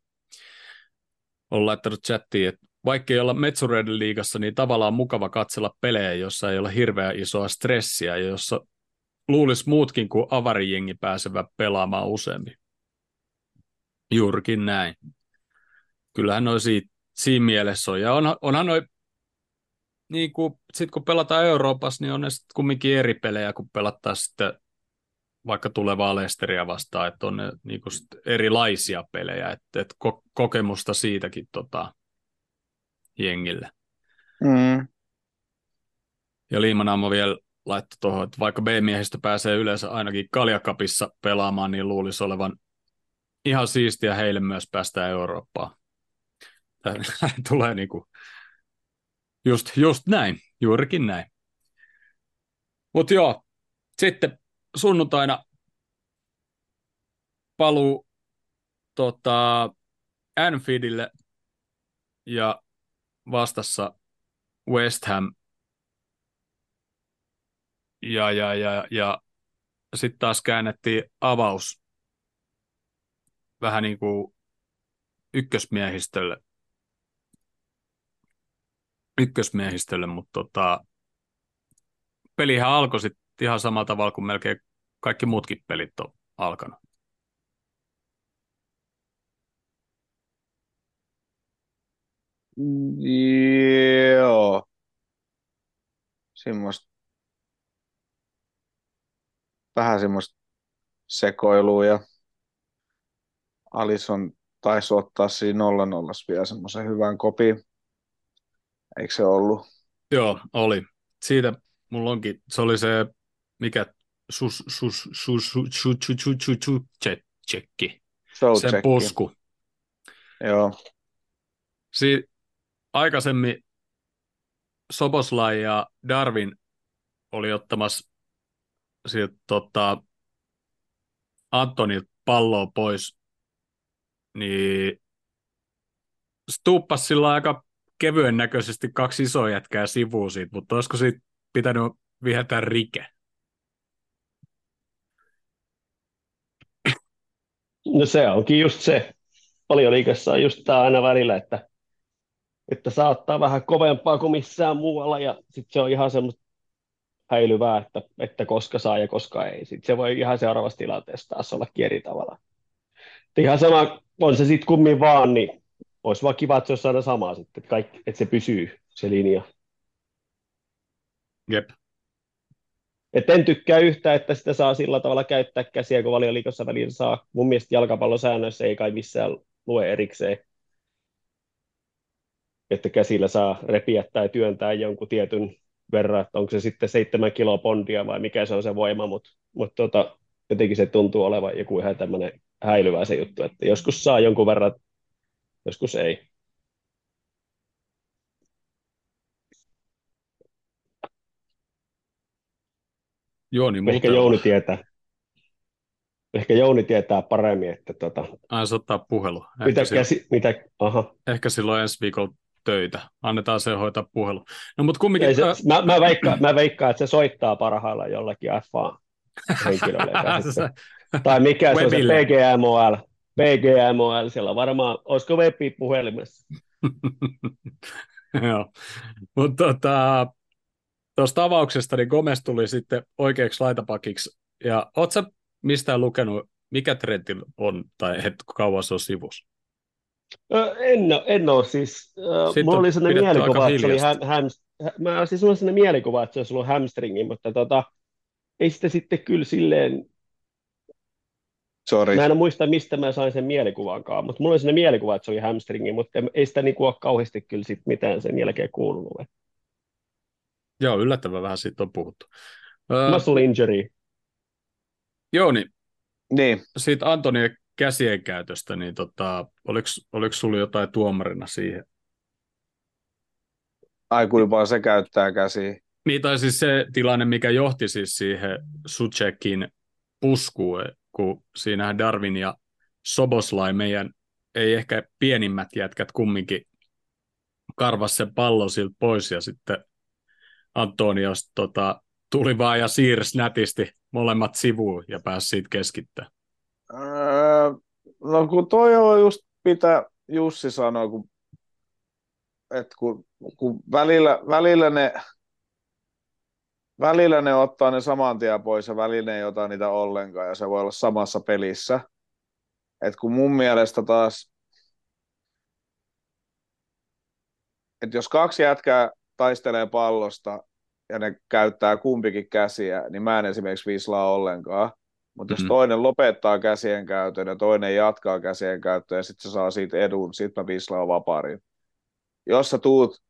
Olen laittanut chattiin, että vaikka ei olla Metsureiden liigassa, niin tavallaan mukava katsella pelejä, jossa ei ole hirveän isoa stressiä ja jossa luulisi muutkin kuin avarijengi pääsevät pelaamaan useammin. Juurikin näin. Kyllähän noin siitä, siinä mielessä on. Ja on, onhan noin, niin kuin, sit kun pelataan Euroopassa, niin on ne sitten kumminkin eri pelejä, kun pelataan sitten vaikka tulevaa Lesteria vastaan, että on ne niin kuin erilaisia pelejä, että, että ko- kokemusta siitäkin tota, jengille. Mm. Ja Liimanamo vielä laittoi tuohon, että vaikka B-miehistä pääsee yleensä ainakin Kaljakapissa pelaamaan, niin luulisi olevan ihan siistiä heille myös päästä Eurooppaan. Tämä <laughs> tulee niinku just, just näin, juurikin näin. Mutta joo, sitten sunnuntaina paluu tota, Anfieldille ja vastassa West Ham ja, ja, ja, ja sitten taas käännettiin avaus vähän niin kuin ykkösmiehistölle. Ykkösmiehistölle, mutta tota, pelihän alkoi sitten ihan samalla tavalla kuin melkein kaikki muutkin pelit on alkanut. Joo. Semmoista vähän semmoista sekoilua ja Alison taisi ottaa siinä 0 0 vielä semmoisen hyvän kopin. Eikö se ollut? Joo, oli. Siitä mulla onkin, se oli se, mikä sus, sus, sus, sus, sus, sus, sus, sus, sus, tsekki, se pusku. Joo. Si- aikaisemmin Soboslai ja Darwin oli ottamassa siltä tota, Antonilta palloa pois, niin Stuppas sillä aika kevyen näköisesti kaksi isoa jätkää sivuun siitä, mutta olisiko siitä pitänyt vihetää rike? No se onkin just se. Paljon liikassa on just tämä aina välillä, että, että saattaa vähän kovempaa kuin missään muualla ja sitten se on ihan semmoista häilyvää, että, että koska saa ja koska ei. Sitten se voi ihan seuraavassa tilanteessa taas olla eri tavalla. Että ihan sama, on se sitten kummin vaan, niin olisi vaan kiva, että se olisi aina sama sitten, että, kaikki, että se pysyy, se linja. Jep. Et en tykkää yhtään, että sitä saa sillä tavalla käyttää käsiä, kun valioliikossa välillä saa. Mun mielestä jalkapallosäännöissä ei kai missään lue erikseen, että käsillä saa repiä tai työntää jonkun tietyn verran, että onko se sitten seitsemän kiloa pondia vai mikä se on se voima, mutta mut tota, jotenkin se tuntuu olevan joku ihan tämmöinen häilyvä se juttu, että joskus saa jonkun verran, joskus ei. Jouni Ehkä muuten Jouni tietää. Ehkä Jouni tietää paremmin, että tota, Ai se ottaa puhelu. Ehkä, mitä, silloin, käsi, mitä, aha. ehkä silloin ensi viikolla töitä. Annetaan se hoitaa puhelu. No mutta kumminkin... Ei se, äh, mä, mä, veikkaan, mä veikkaan, että se soittaa parhaillaan jollakin <laughs> se- sitten- tai mikä se on se. PGMOL. PGMOL, siellä varmaan, olisiko webi puhelimessa? <laughs> Joo. Mutta tota, tuosta avauksesta niin Gomez tuli sitten oikeaksi laitapakiksi. Ja oot sä mistään lukenut, mikä trendi on, tai et kauan se on sivussa? Ö, En, en ole siis. Sitten Mulla oli sellainen mielikuva, että se oli ham, ham, mä siis mulla oli sellainen mielikuva, että se olisi ollut hamstringi, mutta tota, ei sitä sitten kyllä silleen, Sorry. mä en muista mistä mä sain sen mielikuvankaan, mutta mulla oli sellainen mielikuva, että se oli hamstringi, mutta ei sitä niinku ole kauheasti kyllä sit mitään sen jälkeen kuulunut. Joo, yllättävän vähän siitä on puhuttu. Öö, Muscle injury. joo, niin Niin, siitä Antonien käsien käytöstä, niin tota, oliko, oliko sulla jotain tuomarina siihen? ai kuinka paljon se käyttää käsiä. Niin, tai siis se tilanne, mikä johti siis siihen Suchekin puskuun, kun siinähän Darwin ja Soboslai, meidän ei ehkä pienimmät jätkät kumminkin karvas sen pallon siltä pois ja sitten Antonios tota, tuli vaan ja siirsi nätisti molemmat sivuun ja pääsi siitä keskittämään. Öö, no kun toi on just mitä Jussi sanoi, kun että kun, kun välillä, välillä, ne, välillä ne ottaa ne saman tien pois ja välillä ne ei ota niitä ollenkaan ja se voi olla samassa pelissä. Et kun mun mielestä taas, että jos kaksi jätkää taistelee pallosta ja ne käyttää kumpikin käsiä, niin mä en esimerkiksi viislaa ollenkaan. Mutta jos Mhm. toinen lopettaa käsien käytön ja toinen jatkaa käsien käyttöä ja sitten se saa siitä edun, sitten mä viislaan vaparin. Jos sä tuut,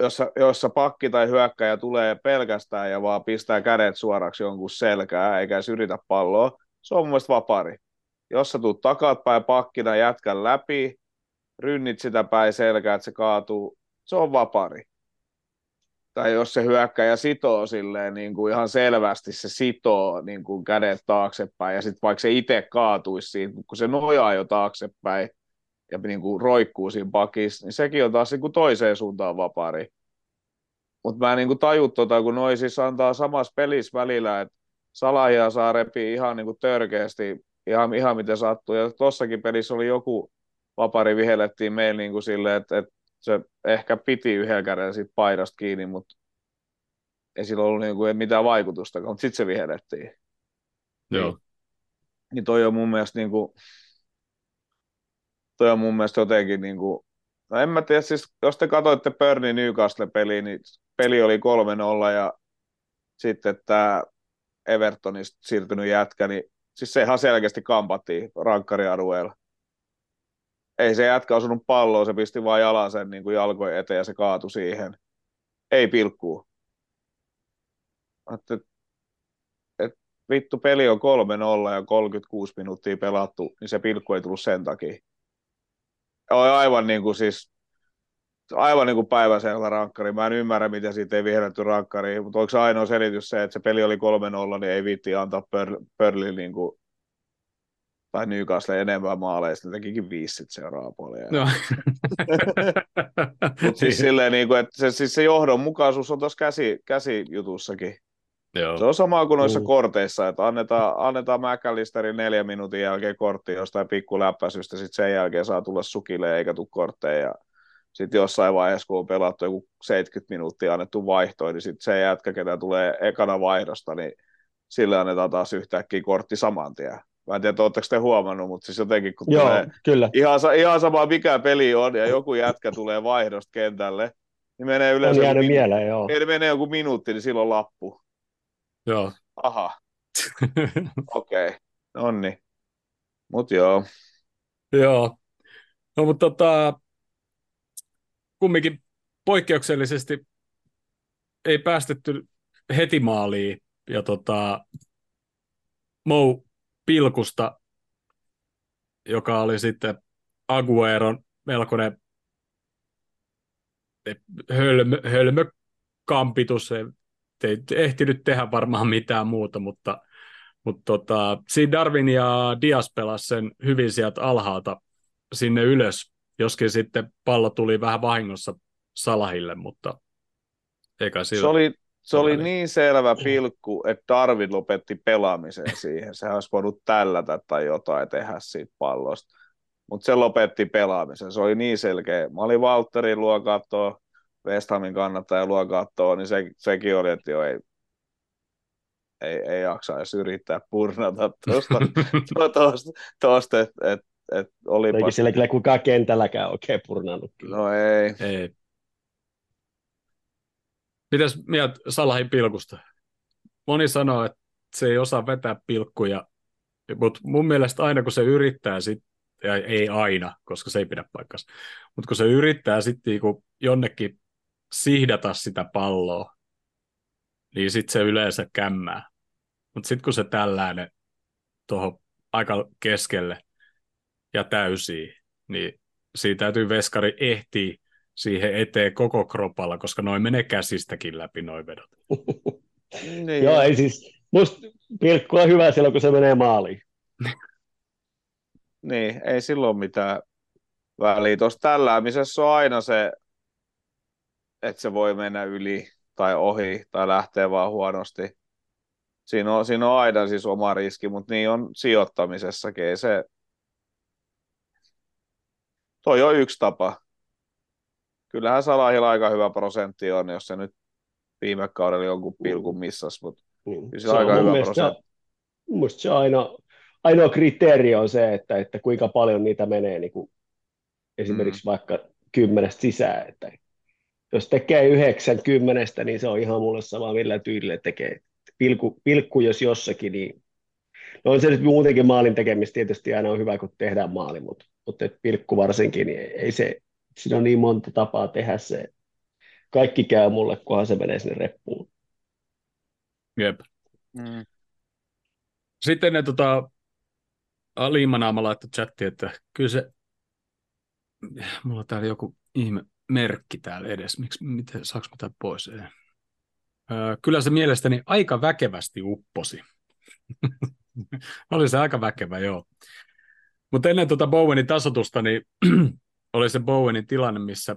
jos, sä, jos sä pakki tai hyökkäjä tulee pelkästään ja vaan pistää kädet suoraksi jonkun selkää eikä edes yritä palloa, se on mun mielestä vapari. Jos sä tuut takatpäin pakkina jätkän läpi, rynnit sitä päin selkää, että se kaatuu, se on vapari tai jos se hyökkäjä sitoo silleen niin kuin ihan selvästi, se sitoo niin kuin kädet taaksepäin ja sitten vaikka se itse kaatuisi siitä, kun se nojaa jo taaksepäin ja niin kuin roikkuu siinä pakissa, niin sekin on taas niin kuin toiseen suuntaan vapari. Mutta mä en niin kuin taju tota, kun noi siis antaa samassa pelissä välillä, että Salahia saa repiä ihan niin kuin törkeästi, ihan, ihan miten sattuu. Ja tossakin pelissä oli joku vapari vihellettiin meillä niin kuin silleen, että, että se ehkä piti yhdellä kädellä siitä paidasta kiinni, mutta ei sillä ollut niin kuin mitään vaikutusta, mutta sitten se vihellettiin. Joo. Niin toi on mun mielestä niin kuin, toi on mun mielestä jotenkin niin kuin, no en mä tiedä, siis jos te katsoitte Burnley Newcastle-peliä, niin peli oli 3-0 ja sitten tämä Evertonista siirtynyt jätkä, niin siis se ihan selkeästi kampattiin rankkarialueella. Ei se jätkä osunut palloa, se pisti vaan jalan sen niin kuin jalkojen eteen ja se kaatui siihen. Ei pilkkuu. Että, et, vittu peli on 3-0 ja 36 minuuttia pelattu, niin se pilkku ei tullut sen takia. On aivan niin kuin siis aivan niin kuin päiväselvä rankkari. Mä en ymmärrä, miten siitä ei vihelletty rankkariin, mutta onko se ainoa selitys se, että se peli oli 3-0, niin ei viitti antaa Pörlille niin kuin, tai Newcastle enemmän maaleja, sitten tekikin viisi sit seuraava puolella. No. <laughs> Mutta siis silleen, niin kuin, että se, siis se johdonmukaisuus on tuossa käsi, käsijutussakin. Joo. Se on sama kuin noissa Mm. korteissa, että annetaan, annetaan McAllisterin neljän minuutin jälkeen kortti jostain pikkuläppäisystä, sitten sen jälkeen saa tulla sukille eikä tule kortteja. Ja sitten jossain vaiheessa, kun on pelattu joku 70 minuuttia annettu vaihtoin, niin sitten se jätkä, ketä tulee ekana vaihdosta, niin sille annetaan taas yhtäkkiä kortti saman tien. Mä en tiedä, oletteko te huomannut, mutta siis jotenkin kun Joo, tulee kyllä. ihan, ihan sama mikä peli on ja joku jätkä tulee vaihdosta kentälle, niin menee On yleensä jäänyt joku, mieleen, joo. minu- menee joku minuutti, niin silloin lappu. Joo. Aha, <laughs> okei, okay. onni. Mut joo, Joo. No, mutta tota, kumminkin poikkeuksellisesti ei päästetty heti maaliin ja tota, Mou pilkusta, joka oli sitten Agueron melkoinen hölmö, hölmökampitus. Ei, ei ehtinyt tehdä varmaan mitään muuta, mutta, mutta tota, siinä Darwin ja Dias pelasi sen hyvin sieltä alhaalta sinne ylös, joskin sitten pallo tuli vähän vahingossa Salahille, mutta eikä se sillä. oli, se oli niin selvä pilkku, että Darwin lopetti pelaamisen siihen. Sehän olisi voinut tällätä tai jotain tehdä siitä pallosta. Mutta se lopetti pelaamisen. Se oli niin selkeä. Mä olin Valtterin luo katsoa, West Hamin kannattaja luo katsoa, niin se, sekin oli, että joo, ei, ei, ei jaksa edes yrittää purnata tuosta, <laughs> tuosta, tuosta että et, et olipa. Eikä sillä kyllä kukaan kentälläkään oikein purnannut. kyllä. No ei. Ei. Mitäs mieltä Salahin pilkusta? Moni sanoo, että se ei osaa vetää pilkkuja, mutta mun mielestä aina kun se yrittää sit, ja ei aina, koska se ei pidä paikkansa, mutta kun se yrittää sitten niinku jonnekin sihdata sitä palloa, niin sitten se yleensä kämmää. Mutta sitten kun se tällainen tuohon aika keskelle ja täysiin, niin siitä täytyy veskari ehtiä siihen eteen koko kropalla, koska noin menee käsistäkin läpi noin vedot. <laughs> Niin. Joo, ei siis, musta pilkku on hyvä silloin, kun se menee maaliin. <laughs> Niin, ei silloin mitään väliä. Tuossa tälläämisessä on aina se, että se voi mennä yli tai ohi tai lähtee vaan huonosti. Siinä on, siinä on aina siis oma riski, mutta niin on sijoittamisessakin. Ei se... Toi on yksi tapa. Kyllähän Salahilla aika hyvä prosentti on, jos se nyt viime kaudella jonkun pilkun missas, mutta Niin. Kyllä se aika mun hyvä mielestä, prosentti. musta se ainoa, ainoa kriteeri on se, että, että kuinka paljon niitä menee niin kuin esimerkiksi Mm. vaikka kymmenestä sisään. Että jos tekee yhdeksän kymmenestä, niin se on ihan mulle sama, millä tyylillä tekee. Pilkku, pilkku jos jossakin, niin no on se nyt muutenkin maalin tekemistä tietysti aina on hyvä, kun tehdään maali, mutta, mutta pilkku varsinkin, niin ei se, siinä on niin monta tapaa tehdä se. Kaikki käy mulle, kunhan se menee sinne reppuun. Jep. Mm. Sitten ne tota, Liimanaama laittoi chatti, että kyllä se, mulla on täällä joku ihme merkki täällä edes, miksi, miten, saaks mitään pois? Ei. Öö, kyllä se mielestäni aika väkevästi upposi. <laughs> oli se aika väkevä, joo. Mutta ennen tuota Bowenin tasotusta, niin <clears throat> oli se Bowenin tilanne, missä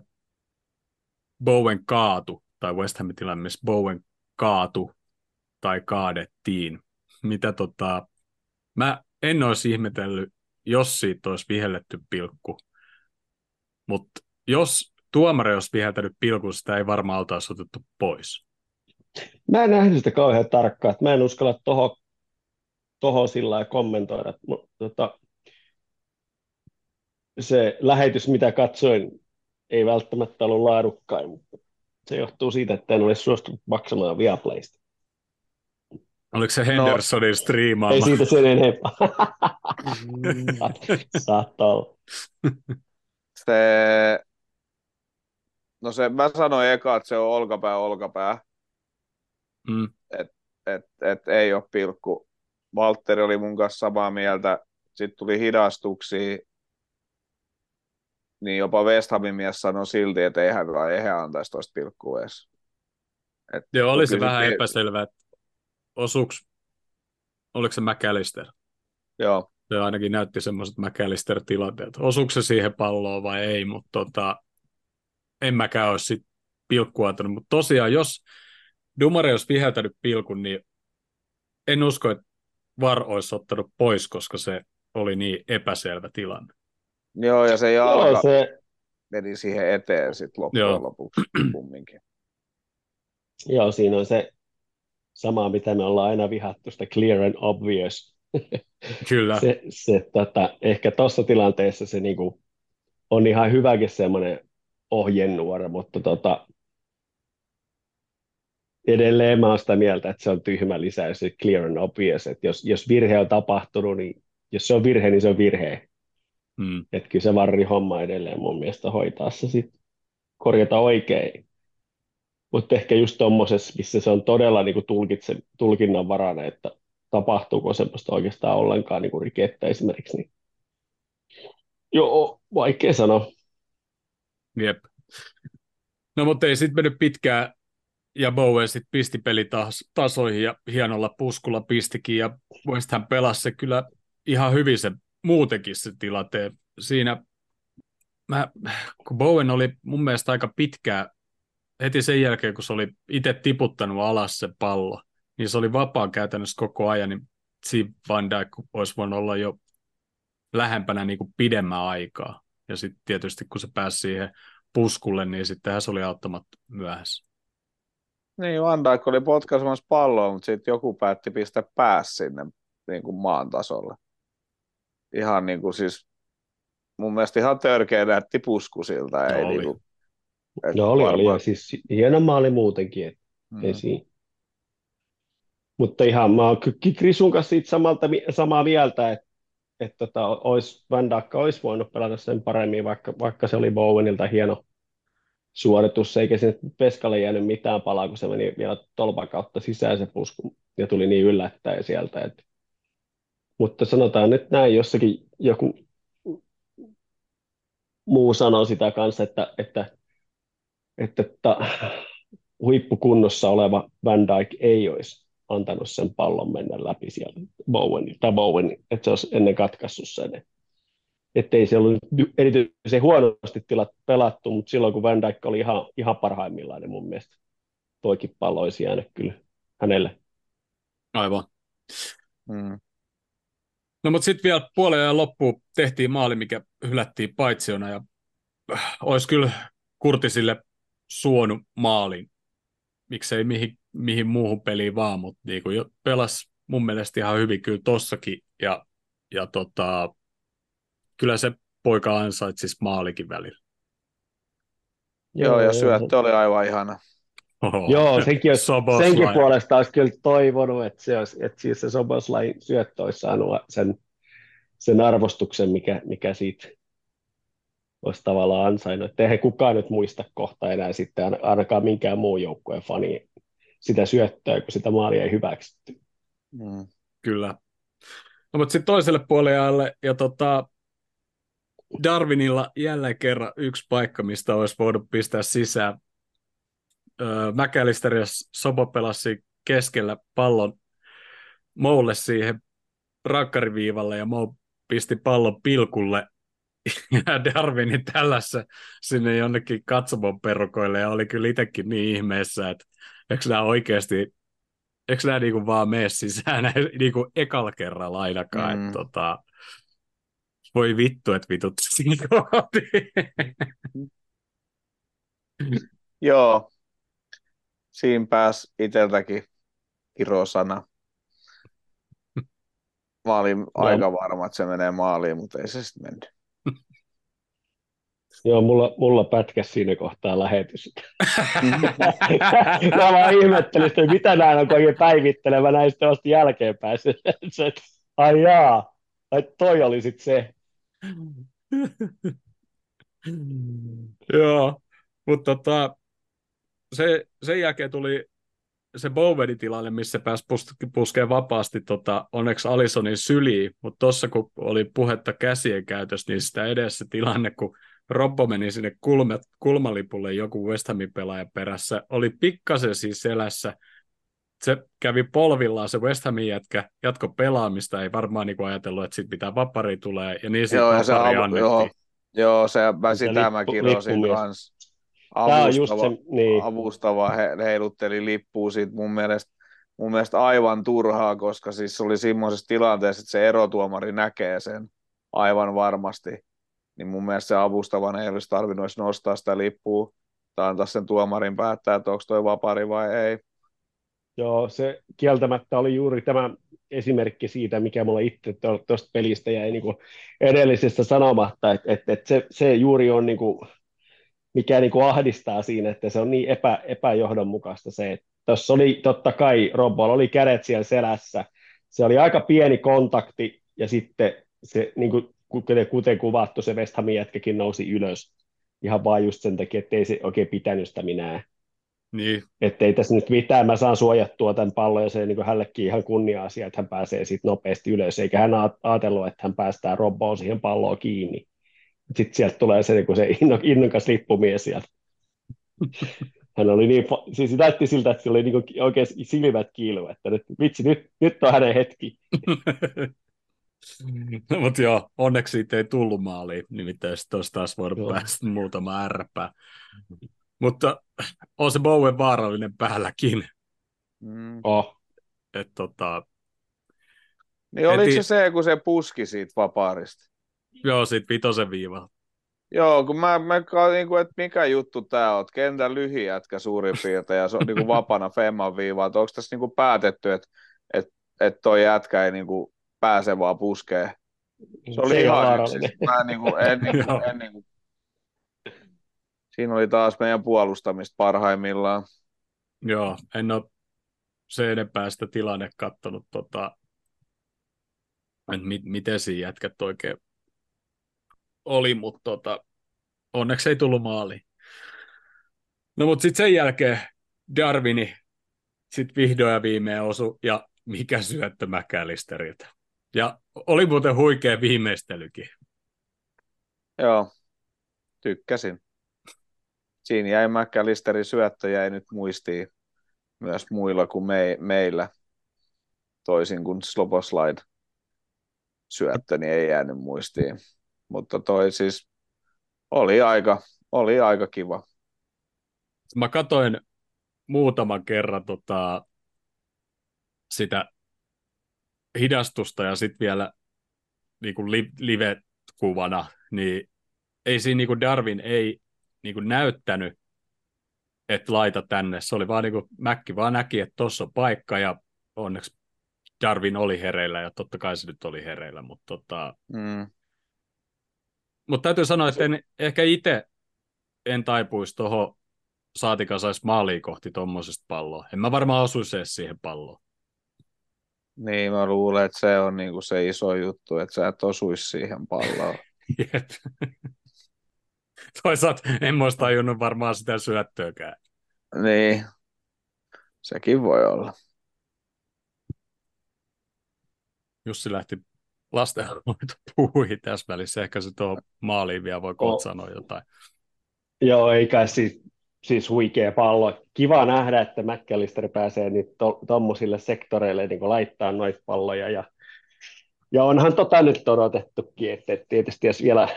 Bowen kaatu, tai West Hamin tilanne, missä Bowen kaatu tai kaadettiin. Mitä tota, mä en olisi ihmetellyt, jos siitä olisi vihelletty pilkku. Mutta jos tuomari olisi viheltänyt pilkun, sitä ei varmaan oltaisi otettu pois. Mä en nähnyt sitä kauhean tarkkaan, mä en uskalla toho, toho sillä kommentoida. Mu- Tota, se lähetys, mitä katsoin, ei välttämättä ollut laadukkain, mutta se johtuu siitä, että en ole suostunut maksamaan Viaplaysta. Oliko se Hendersonin striimaama? Ei siitä sen enempää. <laughs> Saattaa olla. Se, no se, mä sanoin eka, että se on olkapää olkapää, Mm. että et ei ole pilkku. Valtteri oli mun kanssa samaa mieltä. Sitten tuli hidastuksia. Niin jopa West Hamin mies sanoi silti, että eihän, eihän antaisi toista pilkkua edes. Et, Joo, oli se vähän se- epäselvä, että osuuks, oliko se McAllister? Joo, Se ainakin näytti semmoiset McAllister-tilanteet. Osuuko se siihen palloon vai ei, mutta tota, en mäkään olisi sit pilkkua antanut. Mutta tosiaan, jos Dumari olisi viheltänyt pilkun, niin en usko, että VAR olisi ottanut pois, koska se oli niin epäselvä tilanne. Joo ja se jalka Joo, se, meni siihen eteen sitten loppujen Joo. lopuksi <clears throat> kumminkin. joo, siinä on se sama, mitä me ollaan aina vihattu, sitä clear and obvious. <laughs> Kyllä, se, se tota, ehkä tuossa tilanteessa se niinku, on ihan hyväkin semmoinen ohjenuora, mutta tota, edelleen mä oon sitä mieltä, että se on tyhmä lisäys, se clear and obvious, että jos, jos virhe on tapahtunut, niin jos se on virhe, niin se on virhe. Mm, Että kyllä se varri homma edelleen mun mielestä hoitaa se sitten korjata oikein. Mutta ehkä just tuommoisessa, missä se on todella niinku tulkitse, tulkinnan varainen, että tapahtuuko semmoista oikeastaan ollenkaan niinku rikettä esimerkiksi, niin joo, vaikea sanoa. jep. No mutta ei sitten mennyt pitkään, ja Bowen sitten pisti peli taas, tasoihin ja hienolla puskulla pistikin, ja West Ham pelasi se kyllä ihan hyvin se muutenkin se tilanteen. Siinä, mä, kun Bowen oli mun mielestä aika pitkään, heti sen jälkeen kun se oli itse tiputtanut alas se pallo, niin se oli vapaa käytännössä koko ajan, niin siinä Van Dijk olisi voinut olla jo lähempänä niin kuin pidemmän aikaa. Ja sitten tietysti kun se pääsi siihen puskulle, niin sittenhän se oli auttamatta myöhässä. Niin, Van Dijk oli potkaisemassa palloa, mutta sitten joku päätti pistää pääs sinne niin kuin maan tasolle. Ihan niin kuin siis, mun mielestä ihan törkeä näytti pusku siltä. Ei oli. niin kuin, No oli, oli, varmaan- ja siis hieno maali muutenkin, että Mm. ei siinä. Mutta ihan mä oon Krisun kanssa siitä samalta, samaa mieltä, että, että tota, ois, Van Dijk olisi voinut pelata sen paremmin, vaikka, vaikka se oli Bowenilta hieno suoritus, eikä sinne Peskalle jäänyt mitään palaa, kun se meni vielä tolpan kautta sisään se pusku ja tuli niin yllättäen sieltä. Että. Mutta sanotaan nyt näin, jossakin joku muu sanoo sitä kanssa, että, että, että, että huippukunnossa oleva Van Dijk ei olisi antanut sen pallon mennä läpi sieltä Bowenin, tai Bowenin, että se olisi ennen katkaissut sen. Että ei se ollut erityisen huonosti tilat pelattu, mutta silloin kun Van Dijk oli ihan, ihan parhaimmillaan, niin mun mielestä toikin pallo olisi jäänyt kyllä hänelle. Aivan. Mm. No mutta sitten vielä puolen ajan loppuun tehtiin maali, mikä hylättiin paitsiona ja äh, olisi kyllä Kurtisille suonut maalin. Miksei mihin, mihin muuhun peliin vaan, mutta niin kuin pelas mun mielestä ihan hyvin kyllä tossakin. Ja, ja tota, kyllä se poika ansaitsisi maalikin välillä. Joo, ja syöttö oli aivan ihana. Oho. Joo, senkin, olisi, senkin puolesta olisi kyllä toivonut, että, se olisi, että siis se Soboslain syöttö olisi saanut sen, sen arvostuksen, mikä, mikä siitä olisi tavallaan ansainnut. Että eihän kukaan nyt muista kohta enää sitten ainakaan minkään muun joukkueen fani sitä syöttöä, kun sitä maalia ei hyväksytty. Mm. Kyllä. No, mutta sitten toiselle puolelle, ja tota, Darwinilla jälleen kerran yksi paikka, mistä olisi voinut pistää sisään. Öö, McAllister ja Sobo pelasi keskellä pallon Moulle siihen rakkariviivalle ja Mou pisti pallon pilkulle <laughs> ja Darwinin tällässä sinne jonnekin katsomon perukoille. Ja oli kyllä itsekin niin ihmeessä, että eikö nämä oikeasti eikö nämä niinku vaan mene sisään <laughs> niinku ekalla kerralla ainakaan, mm. että tota, voi vittu, että vitut <laughs> siinä Joo, siinä pääsi itseltäkin kirosana. Mä olin no. aika varma, että se menee maaliin, mutta ei se sitten mennyt. <laughs> Joo, mulla, mulla pätkä siinä kohtaa lähetys. <laughs> <laughs> mä vaan ihmettelin, että mitä näin on oikein päivittelemä näin sitten vasta jälkeenpäin. Se, ai jaa, ai toi oli sitten se. Joo, mutta tota, se, sen jälkeen tuli se Bowenin tilalle, missä pääsi puskeen vapaasti tota, onneksi Alisonin syliin, mutta tuossa kun oli puhetta käsien käytössä, niin sitä edessä tilanne, kun Robbo meni sinne kulma, kulmalipulle joku West Hamin pelaaja perässä, oli pikkasen siis selässä, se kävi polvillaan se West Hamin jätkä, jatko pelaamista, ei varmaan niin ajatellut, että sitten pitää vapari tulee, ja niin sitten vapari avu, annettiin. Joo, joo se, mä sitä mä kirosin kanssa. Avustava, se, niin. avustava he, heilutteli lippua siitä mun mielestä, mun mielestä aivan turhaa, koska siis se oli semmoisessa tilanteessa, että se erotuomari näkee sen aivan varmasti. Niin mun mielestä se avustavan ei olisi tarvinnut nostaa sitä lippua tai antaa sen tuomarin päättää, että onko toi vapari vai ei. Joo, se kieltämättä oli juuri tämä esimerkki siitä, mikä mulla itse tuosta pelistä jäi niin edellisestä sanomatta, että, että, että se, se juuri on niin kuin, mikä niin kuin ahdistaa siinä, että se on niin epä, epäjohdonmukaista se, että tuossa oli totta kai, Robbolla oli kädet siellä selässä, se oli aika pieni kontakti ja sitten se, niin kuin, kuten kuvattu, se West Hamin jätkäkin nousi ylös ihan vaan just sen takia, että ei se oikein pitänyt sitä minä. Niin. Että ei tässä nyt mitään, mä saan suojattua tämän pallon ja se niin hänellekin ihan kunnia-asia, että hän pääsee sitten nopeasti ylös, eikä hän ajatellut, että hän päästää Robboon siihen palloon kiinni. Sitten sieltä tulee se, niin se innokas lippumies sieltä. Hän oli niin, siis näytti siltä, että sillä oli niin oikein silmät kiilu, että nyt, vitsi, nyt, nyt on hänen hetki. <laughs> no, mutta joo, onneksi siitä ei tullut maaliin, nimittäin sitten olisi taas voinut päästä muutama ärpää. Mutta on se Bowen vaarallinen päälläkin. Mm. Oh. Et, tota, niin oliko se se, kun se puski siitä vapaarista? Joo, siitä vitosen viiva. Joo, kun mä, mä niin kuin, että mikä juttu tämä on, kentän lyhi jätkä suurin piirtein, ja se on niin kuin vapana Femman viiva, että onko tässä niin kuin päätetty, että, että, että toi jätkä ei niin kuin pääse vaan puskee. Se oli se ihan siis, mä niin kuin, en, niin kuin, en <laughs> niin kuin siinä oli taas meidän puolustamista parhaimmillaan. Joo, en ole se enempää sitä tilanne kattonut, tota, että mit, miten siinä jätkät oikein oli, mutta tota, onneksi ei tullut maali. No mutta sitten sen jälkeen Darwini sitten vihdoin ja viimein osu, ja mikä syöttö McAllisterilta. Ja oli muuten huikea viimeistelykin. Joo, tykkäsin siinä jäi McAllisterin syöttö jäi nyt muistiin myös muilla kuin me, meillä, toisin kuin Sloboslide syöttö, niin ei jäänyt muistiin. Mutta toi siis oli aika, oli aika kiva. Mä katoin muutaman kerran tota, sitä hidastusta ja sitten vielä niin kuin li- live-kuvana, niin ei siinä niin kuin Darwin ei niin kuin näyttänyt, että laita tänne. Se oli vaan niin kuin, Mäkki vaan näki, että tuossa on paikka ja onneksi Darwin oli hereillä ja totta kai se nyt oli hereillä, mutta tota, Mm. Mutta täytyy sanoa, että en, ehkä itse en taipuisi tuohon saatikaan saisi maaliin kohti tuommoisesta palloa. En mä varmaan osuisi edes siihen palloon. Niin, mä luulen, että se on niinku se iso juttu, että sä et osuisi siihen palloon. <laughs> Jep. Toisaalta en mä tajunnut varmaan sitä syöttöäkään. niin, sekin voi olla. Jussi lähti lastenhoitopuuhin <laughs> tässä välissä. Ehkä se tuohon maaliin vielä voi kohta Oh. sanoa jotain. Joo, eikä siis, siis huikea pallo. Kiva nähdä, että McAllister pääsee nyt tuommoisille to, sektoreille niin laittaa noita palloja. Ja, ja onhan tota nyt odotettukin, että, että tietysti jos vielä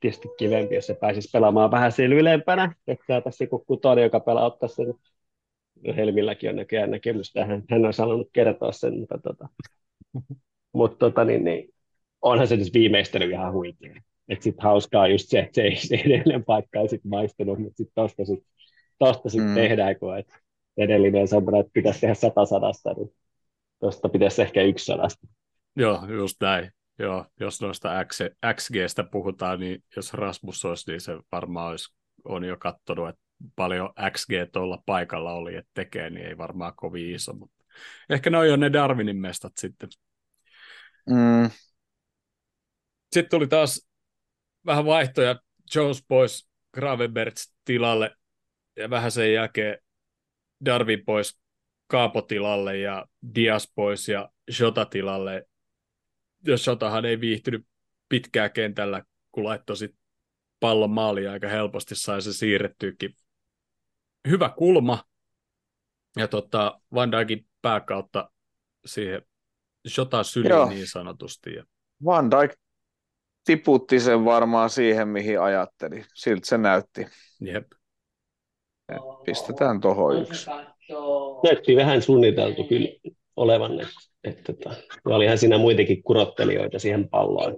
tietysti kivempi, jos se pääsisi pelaamaan vähän siellä ylempänä, että tässä joku kutonen, joka pelaa, ottaa sen Helmilläkin on näköjään näkemystä, hän, hän on sanonut kertoa sen, mutta tota, <laughs> mutta tota, niin, niin, onhan se nyt viimeistely ihan huikea. Että sitten hauskaa just se, että se, ei- se edellinen paikka ei sitten maistunut, mutta sitten tosta sitten tosta sit Mm. tehdään, kun et edellinen on semmoinen, että pitäisi tehdä sata sadasta, niin tosta pitäisi ehkä yksi sadasta. Joo, just näin. Joo, jos noista X, XGstä puhutaan, niin jos Rasmus olisi, niin se varmaan olisi, on jo katsonut, että paljon XG tuolla paikalla oli, että tekee, niin ei varmaan kovin iso, mutta ehkä ne on jo ne Darwinin mestat sitten. Mm. Sitten tuli taas vähän vaihtoja, Jones pois Gravenbergs tilalle ja vähän sen jälkeen Darwin pois Kaapotilalle ja Dias pois ja Shota tilalle. Ja Shotahan ei viihtynyt pitkää kentällä, kun laittoi sit pallon maaliin aika helposti, sai se siirrettyykin. Hyvä kulma. Ja tota, Van Dijkin pääkautta siihen Shota syliin Joo. niin sanotusti. Ja Van Dijk tiputti sen varmaan siihen, mihin ajatteli. Siltä se näytti. jep. Pistetään tohon yksi. Näytti vähän suunniteltu kyllä olevan, että, että, että ja olihan siinä muitakin kurottelijoita siihen palloon.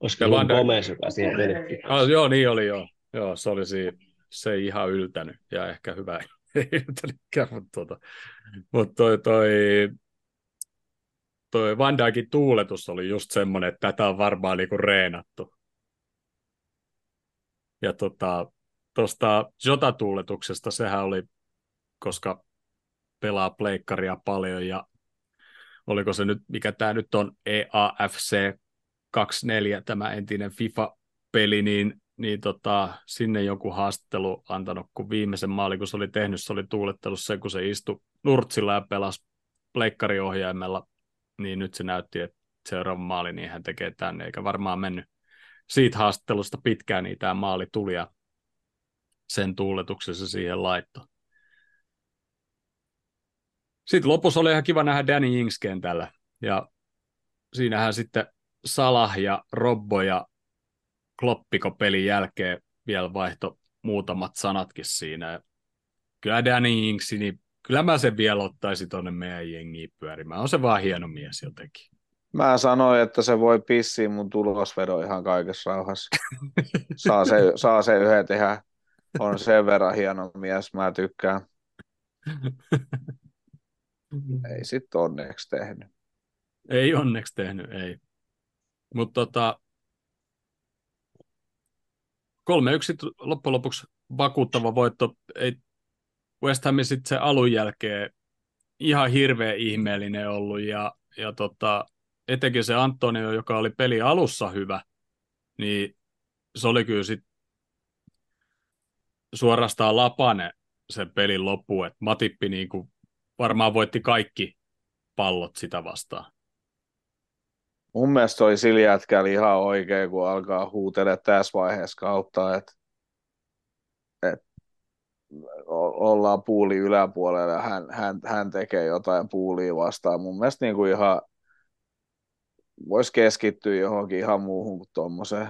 Olisiko Ja ollut Gomez, joka siihen menetti? Ah, joo, niin oli joo. Joo, se oli siinä, se ei ihan yltänyt ja ehkä hyvä <laughs> ei yltänytkään, mutta, tuota, mutta toi, toi, toi Van Dijkin tuuletus oli just semmoinen, että tätä on varmaan niinku reenattu. Ja tota, tuosta Jota-tuuletuksesta sehän oli, koska pelaa pleikkaria paljon ja oliko se nyt, mikä tämä nyt on, EAFC 24, tämä entinen FIFA-peli, niin, niin tota, sinne joku haastattelu antanut, kun viimeisen maali, kun se oli tehnyt, se oli tuulettanut sen, kun se istui nurtsilla ja pelasi pleikkariohjaimella, niin nyt se näytti, että seuraava maali, niin hän tekee tänne, eikä varmaan mennyt siitä haastattelusta pitkään, niin tämä maali tuli ja sen tuuletuksessa siihen laitto. Sitten lopussa oli ihan kiva nähdä Danny Ings kentällä, ja siinähän sitten Salah ja Robbo ja Kloppiko pelin jälkeen vielä vaihto muutamat sanatkin siinä. Kyllä Danny Ings, niin kyllä mä sen vielä ottaisin tuonne meidän jengiin pyörimään. On se vaan hieno mies jotenkin. Mä sanoin, että se voi pissiä mun tulosvedon ihan kaikessa rauhassa. <laughs> Saa se, saa se yhden tehdä. On sen verran hieno mies, mä tykkään. Ei sit onneksi tehnyt. Ei onneksi tehnyt, ei. Mutta tota, 3-1 loppujen lopuksi vakuuttava voitto. Ei West Hamin sitten se alun jälkeen ihan hirveän ihmeellinen ollut ja, ja tota, etenkin se Antonio, joka oli peli alussa hyvä, niin se oli kyllä sitten suorastaan lapane sen pelin loppu, että Matippi niinku varmaan voitti kaikki pallot sitä vastaan. Mun mielestä toi sillä ihan oikein, kun alkaa huutella tässä vaiheessa kautta, että, ollaan puuli yläpuolella ja hän, hän, hän tekee jotain puulia vastaan. Mun mielestä niin kuin ihan voisi keskittyä johonkin ihan muuhun kuin tuommoiseen.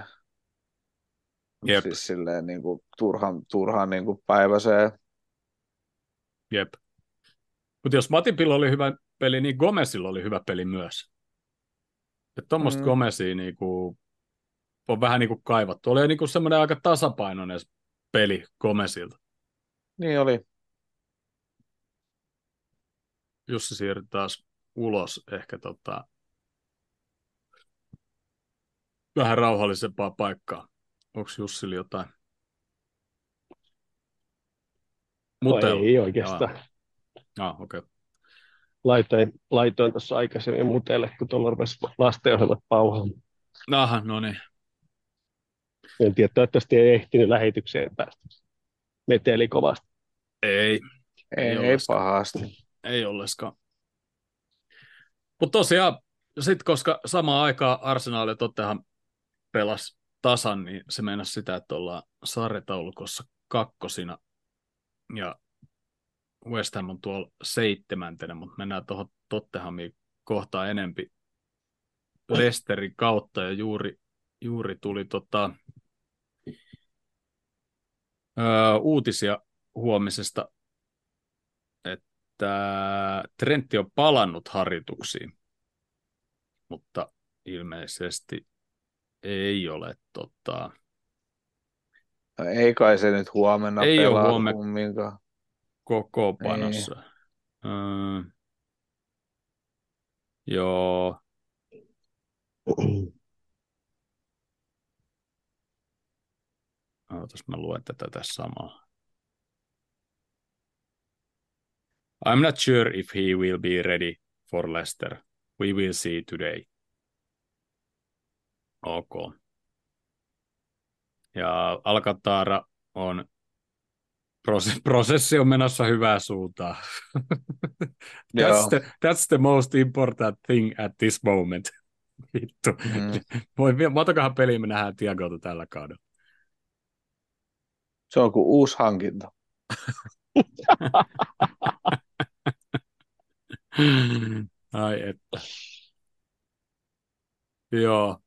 Jep. Siis silleen niin kuin turhan, turhan niin kuin päiväiseen. Jep. Mutta jos Matipilla oli hyvä peli, niin Gomezilla oli hyvä peli myös. Että tuommoista Mm. Gomezia niinku on vähän niin kuin kaivattu. Oli niin kuin semmoinen aika tasapainoinen peli Gomesilta. Niin oli. Jussi siirtyi taas ulos ehkä tota, vähän rauhallisempaa paikkaa. Onko Jussilla jotain? Mutelu. ei oikeastaan. Ah, okei. Okay. Laitoin, laitoin tuossa aikaisemmin mutelle, kun tuolla rupesi lastenohjelmat pauhaamaan. Aha, no niin. En tiedä, toivottavasti ei ehtinyt lähetykseen päästä. Meteli kovasti. Ei. Ei, ei, ei pahasti. Ei ollenkaan. Mutta tosiaan, sit koska samaan aikaan Arsenal ja Tottenham pelas tasan, niin se meinasi sitä, että ollaan sarjataulukossa kakkosina. Ja West Ham on tuolla seitsemäntenä, mutta mennään tuohon Tottenhamiin kohtaan enempi Lesterin kautta ja juuri, juuri tuli tota, öö, uutisia huomisesta, että Trentti on palannut harjoituksiin, mutta ilmeisesti ei ole tota... No ei kai se nyt huomenna ei pelaa ole huomenna kumminkaan. kokoopanossa. Öö, joo. <clears throat> Ootas, mä luen tätä tässä samaa. I'm not sure if he will be ready for Leicester. We will see today. Ok. Ja Alcantara on prosessi on menossa hyvää suuntaan. <laughs> that's, the, that's the most important thing at this moment. <laughs> Vittu. Mm. Voi, peliä me nähdään Tiagolta tällä kaudella? Se on kuin uusi hankinta. <laughs> Ai että. Joo.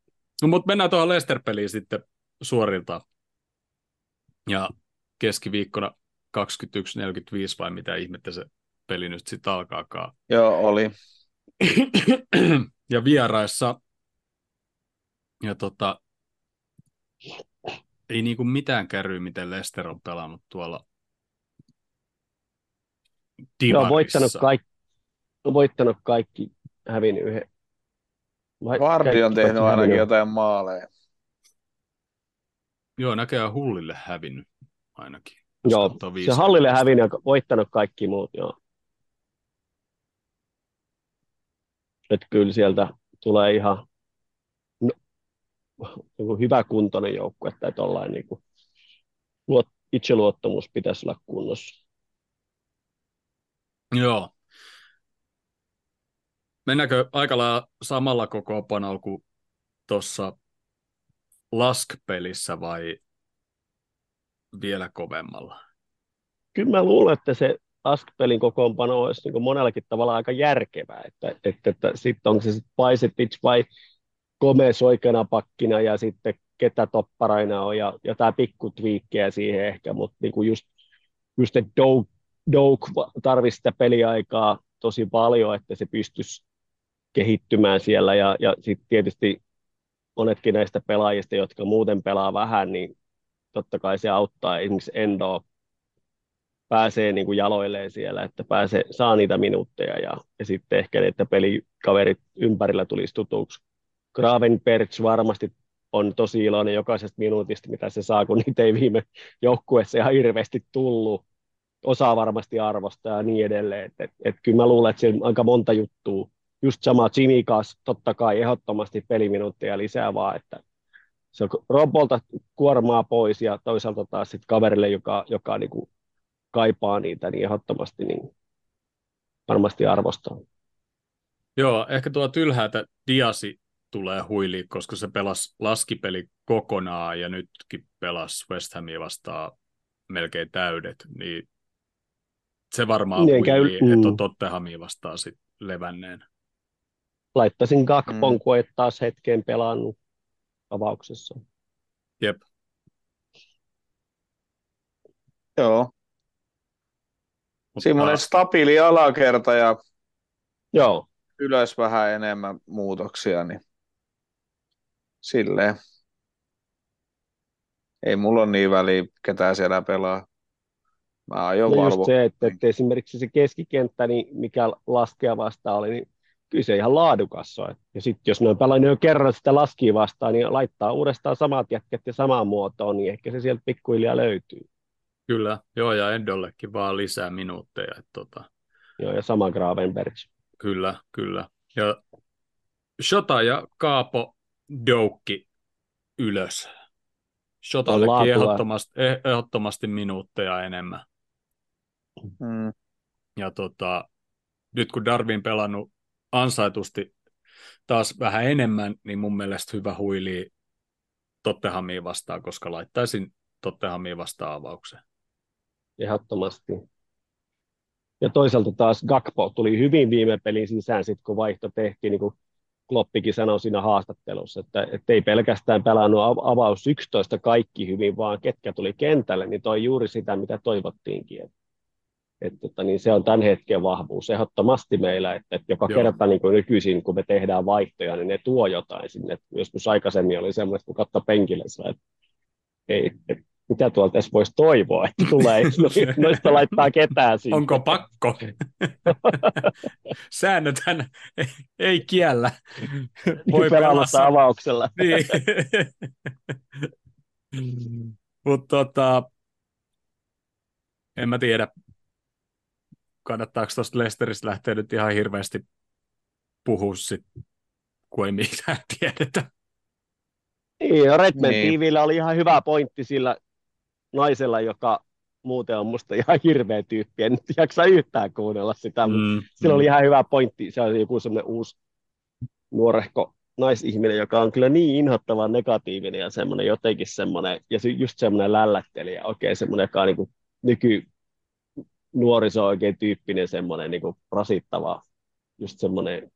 No, mutta mennään tuohon Leicester-peliin sitten suorilta. Ja keskiviikkona 21.45 vai mitä ihmettä se peli nyt sitten alkaakaan. Joo, oli. <clears throat> ja vieraissa ja tota, ei niinku mitään kärryä, miten Lester on pelannut tuolla Divarissa. on voittanut, kaikki, on voittanut kaikki, hävinnyt yhden. Vardi on tehnyt ainakin hävinnyt. jotain maaleja. Joo, näköjään Hullille hävinnyt ainakin. Joo, se Hallille hävinnyt ja voittanut kaikki muut, joo. Että kyllä sieltä tulee ihan niin hyvä kuntoinen joukkue, että tollain niin kuin, luot, itseluottamus pitäisi olla kunnossa. Joo. Mennäänkö aika lailla samalla kokoonpanolla kuin tuossa Lask-pelissä vai vielä kovemmalla? Kyllä mä luulen, että se Ask-pelin kokoonpano olisi niin monellakin tavalla aika järkevää, että, että, että sitten onko se sitten vai Gomez oikeana pakkina ja sitten ketä topparaina on ja jotain pikkutviikkejä siihen ehkä, mutta niinku just, just että Doug, Doug tarvitsisi sitä peliaikaa tosi paljon, että se pystyisi kehittymään siellä ja, ja sitten tietysti monetkin näistä pelaajista, jotka muuten pelaa vähän, niin totta kai se auttaa esimerkiksi Endo pääsee niin kuin jaloilleen siellä, että pääsee, saa niitä minuutteja ja, ja sitten ehkä että pelikaverit ympärillä tulisi tutuksi. Gravenbergs varmasti on tosi iloinen jokaisesta minuutista, mitä se saa, kun niitä ei viime joukkueessa ihan hirveästi tullut. Osaa varmasti arvostaa ja niin edelleen. Et, et, et kyllä mä luulen, että siellä on aika monta juttua. Just sama Jimmy kanssa, totta kai ehdottomasti peliminuutteja lisää vaan, että se on Robolta kuormaa pois ja toisaalta taas sit kaverille, joka, joka niinku kaipaa niitä, niin ehdottomasti niin varmasti arvostaa. Joo, ehkä tuo tylhää, että Diasi tulee huili, koska se pelasi laskipeli kokonaan ja nytkin pelasi West Hamia vastaan melkein täydet, niin se varmaan niin, käy, mm. että on Tottenhamia vastaan sit levänneen. Laittaisin Gakpon, mm. kun et taas hetken pelannut avauksessa. Jep. Joo. Semmoinen stabiili alakerta ja Joo. ylös vähän enemmän muutoksia, niin silleen. ei mulla ole niin väliä, ketään siellä pelaa. Mä aion No just se, että, että esimerkiksi se keskikenttä, niin mikä laskea vastaan oli, niin kyllä se ihan laadukas on. Ja sitten jos ne on pelannut jo kerran sitä laskia vastaan, niin laittaa uudestaan samat jätket ja samaan muotoon, niin ehkä se sieltä pikkuhiljaa löytyy. Kyllä, joo, ja Endollekin vaan lisää minuutteja. Että tota, Joo, ja sama Gravenberg. kyllä, kyllä. Ja Shota ja Kaapo Doukki ylös. Shotallekin ehdottomasti, eh- ehdottomasti minuutteja enemmän. Mm. Ja tota, nyt kun Darwin pelannut ansaitusti taas vähän enemmän, niin mun mielestä hyvä huili Tottenhamiin vastaan, koska laittaisin Tottenhamiin vastaan avauksen. ehdottomasti. Ja toisaalta taas Gakpo tuli hyvin viime pelin sisään, sit kun vaihto tehtiin, niin kuin Kloppikin sanoi siinä haastattelussa, että, että ei pelkästään pelannut av- avaus 11 kaikki hyvin, vaan ketkä tuli kentälle, niin toi juuri sitä, mitä toivottiinkin. Et, et, tota, niin se on tämän hetken vahvuus ehdottomasti meillä, että, että joka Joo. kerta niin kuin nykyisin, kun me tehdään vaihtoja, niin ne tuo jotain sinne. Joskus aikaisemmin oli semmoista, kun katsoi penkille, että ei, et, mitä tuolta edes voisi toivoa, että tulee, <laughs> no- noista laittaa ketään sinne. Onko pakko? <laughs> Säännöthän ei kiellä. Voi pelata avauksella. Niin. Mutta tota, en mä tiedä, kannattaako tuosta Lesteristä lähteä nyt ihan hirveästi puhua sit, kun ei mitään tiedetä. Niin, ja Redman Niin. Oli ihan hyvä pointti sillä naisella, joka muuten on musta ihan hirveä tyyppi. En nyt jaksa yhtään kuunnella sitä, mm. Mm, sillä oli ihan hyvä pointti. Se oli joku semmoinen uusi nuorehko naisihminen, joka on kyllä niin inhottavan negatiivinen ja semmoinen jotenkin semmoinen, ja just semmoinen lällättelijä, oikein semmoinen, joka on niin kuin nyky nuoriso oikein tyyppinen semmoinen niin kuin rasittava, just semmoinen,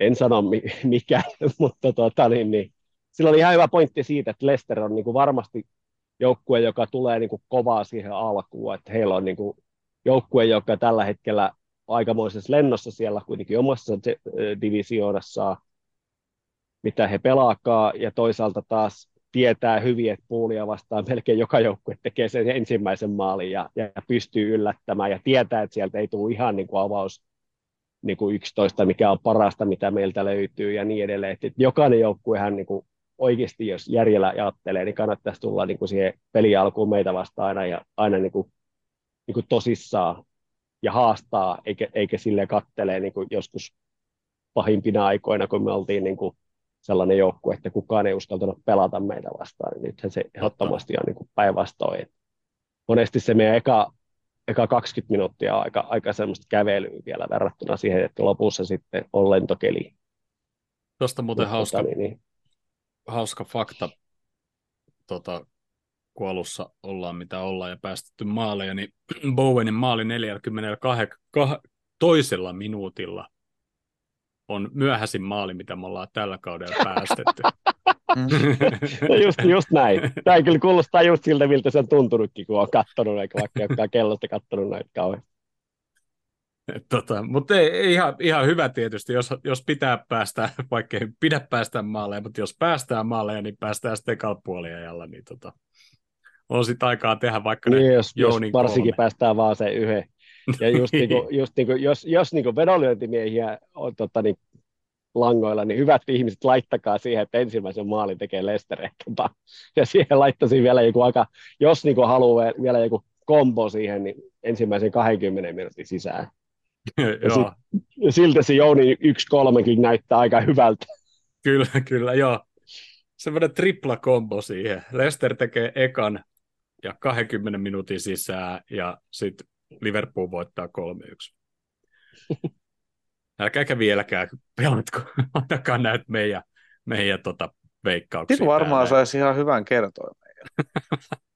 en sano mi- mikä, <laughs> mutta tota, niin, niin, sillä oli ihan hyvä pointti siitä, että Leicester on niin kuin varmasti joukkue, joka tulee niin kuin kovaa siihen alkuun, että heillä on niin kuin joukkue, joka tällä hetkellä aikamoisessa lennossa siellä kuitenkin omassa divisioonassaan, mitä he pelaakaa, ja toisaalta taas tietää hyvin, että puulia vastaan melkein joka joukkue tekee sen ensimmäisen maalin ja, ja pystyy yllättämään ja tietää, että sieltä ei tule ihan niin kuin avaus niin kuin 11, mikä on parasta, mitä meiltä löytyy ja niin edelleen. Että jokainen joukkuehan niin kuin oikeasti, jos järjellä ajattelee, niin kannattaisi tulla niin kuin siihen peli alkuun meitä vastaan aina, ja aina niin kuin, niin kuin tosissaan ja haastaa, eikä, eikä sille kattelee niin kuin joskus pahimpina aikoina, kun me oltiin niin kuin sellainen joukkue, että kukaan ei uskaltanut pelata meitä vastaan. Niin nythän se ehdottomasti on niin kuin päinvastoin. Monesti se meidän eka, eka 20 minuuttia on aika, aika semmoista kävelyä vielä verrattuna siihen, että lopussa sitten on lentokeli. Tuosta muuten Mutta hauska, tota, niin, niin. Hauska fakta, tota, kun alussa ollaan mitä ollaan ja päästetty maaleja, niin <clears throat> Bowenin maali 42 toisella minuutilla on myöhäisin maali, mitä me ollaan tällä kaudella päästetty. <laughs> No just, just näin. Tämä kyllä kuulostaa just siltä, miltä se on tuntunutkin, kun on katsonut, eikä vaikka jokaan kellosta katsonut näitä kauheasti. Tota, mutta ei, ihan, ihan, hyvä tietysti, jos, jos pitää päästä, vaikka ei pidä päästä maaleja, mutta jos päästään maaleja, niin päästään sitten kalppuoliajalla, niin tota, on sitten aikaa tehdä vaikka Niin, ne jos, jos varsinkin kolme. päästään vaan se yhden. Ja just, <laughs> niin kuin, just niin kuin, jos, jos niin kuin vedonlyöntimiehiä on tota, niin, langoilla, niin hyvät ihmiset laittakaa siihen, että ensimmäisen maalin tekee Lester ehkäpä. Ja siihen laittaisin vielä joku aika, jos niin kuin haluaa vielä joku kombo siihen, niin ensimmäisen 20 minuutin sisään. Joo, Ja siltä se Jouni 1-3kin näyttää aika hyvältä. kyllä, kyllä, joo. Semmoinen tripla kombo siihen. Lester tekee ekan ja 20 minuutin sisään ja sitten Liverpool voittaa 3-1. <laughs> Älkääkä vieläkään pelatko, <laughs> ainakaan näet meidän, meidän tota, veikkauksia. Sitten varmaan saisi ihan hyvän kertoimen.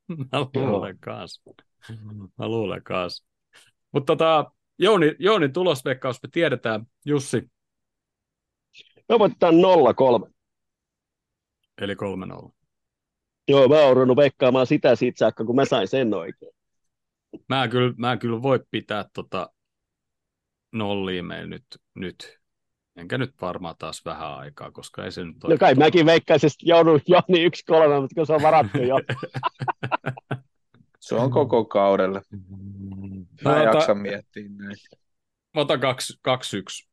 <laughs> Mä luulen kanssa. Mä luulen kanssa. Mutta tota, Jouni, Jouni tulosveikkaus me tiedetään, Jussi, Me voitetaan 0-3. eli 3-0. Joo, mä oon ruvennut veikkaamaan sitä siitä saakka, kun mä sain sen oikein. Mä en kyllä, mä en kyllä voi pitää tota nollia meillä nyt, nyt. Enkä nyt varmaan taas vähän aikaa, koska ei se nyt No kai mäkin veikkaisin, että joudun Joni yksi kolme, mutta kun se on varattu jo. <laughs> Se on koko kaudelle. <laughs> Mä en Mä jaksa miettiä näin. mä otan kaksi, kaksi yksi.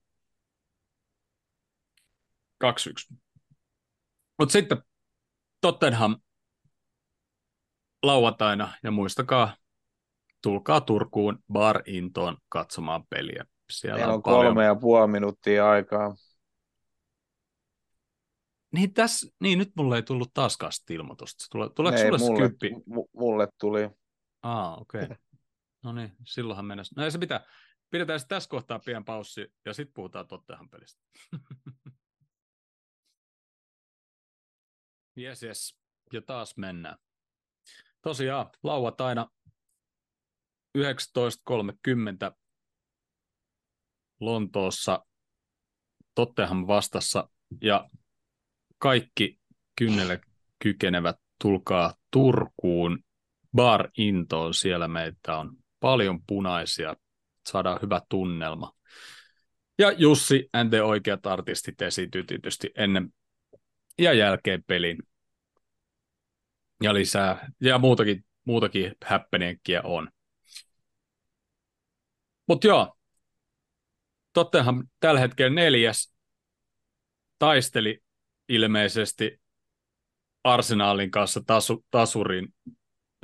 Kaksi yksi. Mutta sitten Tottenham lauantaina, ja muistakaa, tulkaa Turkuun Bar Intoon katsomaan peliä. Siellä Meillä on, on paljon... kolme ja puoli minuuttia aikaa. Niin, tässä, niin, nyt mulle ei tullut taaskaan sitä ilmoitusta. Tule, tuleeko Ei, sulle se mulle, kymppi? mu- mulle tuli. Aa, okei. Okay. <laughs> No niin, silloinhan mennessä. No ei se pitää. Pidetään sitten tässä kohtaa pian paussi ja sitten puhutaan Tottenham pelistä. <laughs> Jes, jes. Ja taas mennään. Tosiaan, lauantaina 19.30 Lontoossa Tottenham vastassa ja kaikki kynnelle kykenevät tulkaa Turkuun Bar Intoon. Siellä meitä on paljon punaisia, saadaan hyvä tunnelma. Ja Jussi and the oikeat artistit esiintyy tietysti ennen ja jälkeen pelin. Ja lisää, ja muutakin, muutakin häppenenkkiä on. Mutta joo, Tottenham tällä hetkellä neljäs taisteli ilmeisesti Arsenaalin kanssa tasu, tasurin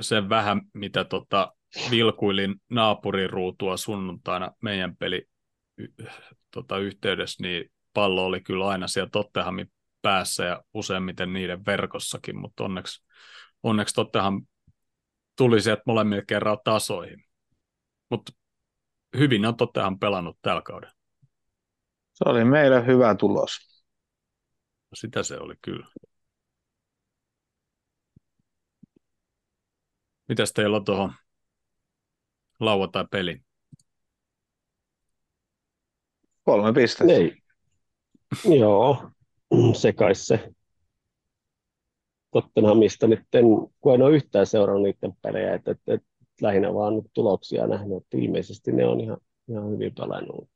sen vähän, mitä tota, vilkuilin naapurin ruutua sunnuntaina meidän peli tota, yhteydessä, niin pallo oli kyllä aina siellä Tottenhamin päässä ja useimmiten niiden verkossakin, mutta onneksi, onneksi Tottenham tuli sieltä molemmilla kerran tasoihin. Mutta hyvin on Tottenham pelannut tällä kaudella. Se oli meille hyvä tulos. Sitä se oli kyllä. Mitäs teillä on tuohon lauantai-peliin? Kolme pistettä. Ei. Joo, se kai se. Tottenhamista nyt, en, kun en ole yhtään seurannut niiden pelejä, että, että, että lähinnä vaan nyt tuloksia nähnyt, että ilmeisesti ne on ihan, ihan hyvin pelannut.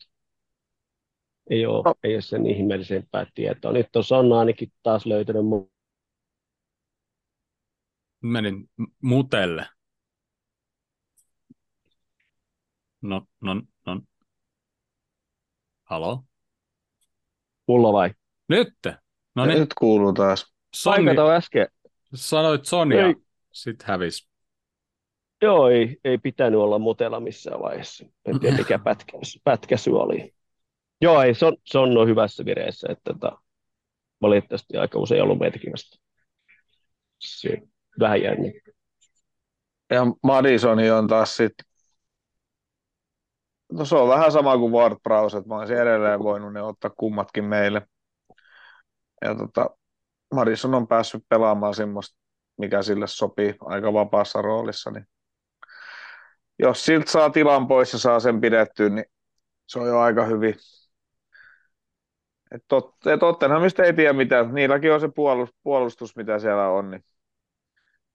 Ei ole, No. ei ole sen ihmeellisempää tietoa. Nyt on Sonna ainakin taas löytänyt mu- Menin mutelle. No, no, no. Halo? mulla vai? Nyt! No niin, Nyt kuuluu taas. Sonni, Paikata äsken. sanoit Sonia, Ei. sitten hävis. Joo, ei, ei pitänyt olla mutella missään vaiheessa. En tiedä, mikä <laughs> pätkäs, pätkäsy oli. Joo, ei, Son, Son on hyvässä vireessä, että tota, valitettavasti aika usein ollut meitäkin. Se, vähän jänni. Ja Madisoni on taas sitten, no se on vähän sama kuin Ward Prowse, että mä olisin edelleen voinut ne ottaa kummatkin meille. Ja tota, Madison on päässyt pelaamaan semmoista, mikä sille sopii aika vapaassa roolissa, niin jos siltä saa tilan pois ja saa sen pidettyä, niin se on jo aika hyvin. Et tot, Tottenhamista ei tiedä mitä, niilläkin on se puolustus, puolustus, mitä siellä on, niin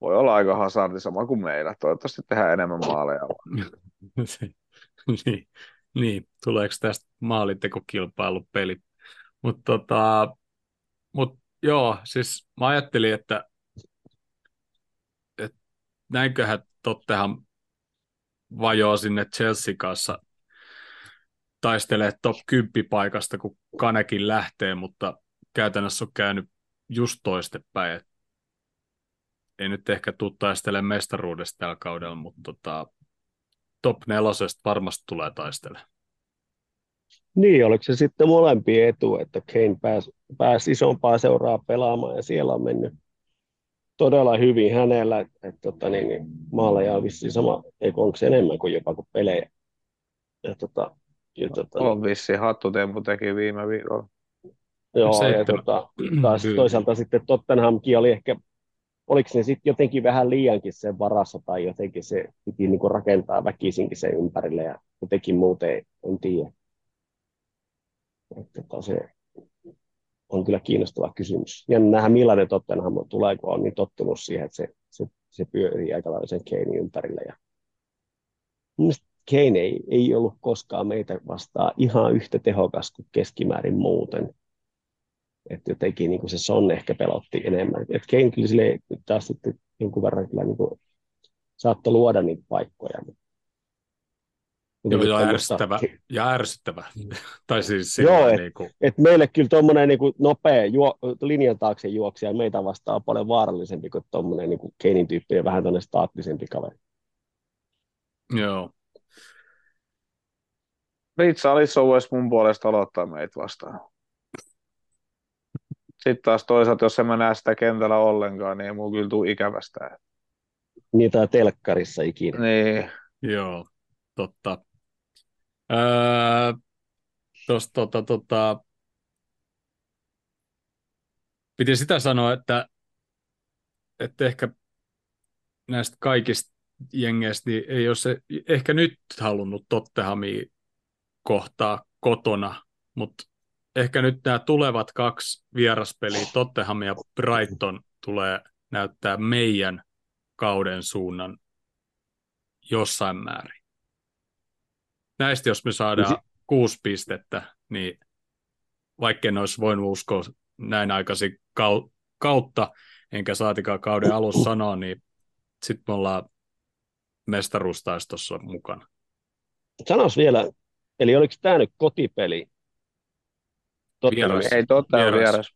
voi olla aika hasardi sama kuin meillä. Toivottavasti tehdään enemmän maaleja. <laughs> <laughs> niin, niin, tuleeko tästä maalintekokilpailupeli? Mutta tota, mut, joo, siis mä ajattelin, että, että näinköhän Tottenham vajoaa sinne Chelsea kanssa taistelee top 10 paikasta, kun Kanekin lähtee, mutta käytännössä on käynyt just toistepäin. Ei nyt ehkä tule taistelemaan mestaruudesta tällä kaudella, mutta tota, top nelosesta varmasti tulee taistelemaan. Niin, oliko se sitten molempien etu, että Kane pääsi, pääsi isompaa seuraa pelaamaan ja siellä on mennyt todella hyvin hänellä, että, että tota, niin, niin, maaleja on vissiin sama, ei onko se enemmän kuin jopa kuin pelejä. Ja, tota, ja, tota, On vissi hattutempu teki viime viikolla. Joo, ja Seitsemän. tota, <clears throat> taas toisaalta sitten Tottenhamkin oli ehkä, oliko se sitten jotenkin vähän liiankin sen varassa tai jotenkin se piti niinku rakentaa väkisinkin sen ympärille ja jotenkin muuten en tiedä. Että tota, se on kyllä kiinnostava kysymys. Ja nähdään millainen Tottenham tulee, kun on niin tottunut siihen, että se, se, se pyörii aika lailla sen Keinin ympärillä. Ja... Kane ei, ei ollut koskaan meitä vastaan ihan yhtä tehokas kuin keskimäärin muuten. Että jotenkin niin kuin se Son ehkä pelotti enemmän. Et Kane kyllä sille taas sitten jonkun verran kyllä niin kuin saattoi luoda niitä paikkoja. Joo, ja ärsyttävä. Ja ärsyttävä. <laughs> tai siis Joo, et, niin kuin... et meille kyllä tuommoinen niin nopea juo, linjan taakse juoksija meitä vastaan paljon vaarallisempi kuin tuommoinen niin Keinin tyyppinen vähän tuonne staattisempi kaveri. Joo. Ritsa Alisson voisi mun puolesta aloittaa meitä vastaan. Sitten taas toisaalta, jos en mä näe sitä kentällä ollenkaan, niin ei mun kyllä tule ikävästä. Niitä telkkarissa ikinä. Niin. Joo, totta. Öö, tosta, tota, tota, piti sitä sanoa, että, että ehkä näistä kaikista jengeistä niin ei ole se ehkä nyt halunnut Tottenhamia kohtaa kotona, mutta ehkä nyt nämä tulevat kaksi vieraspeliä, Tottenham ja Brighton, tulee näyttää meidän kauden suunnan jossain määrin. Näistä jos me saadaan si- kuusi pistettä, niin vaikka en olisi voinut uskoa näin aikaisin kautta, enkä saatikaan kauden alussa sanoa, niin sitten me ollaan mestaruustaistossa mukana. Sanois vielä, eli oliko tämä nyt kotipeli? Totta vieras. Ei, totta vieras. vieras.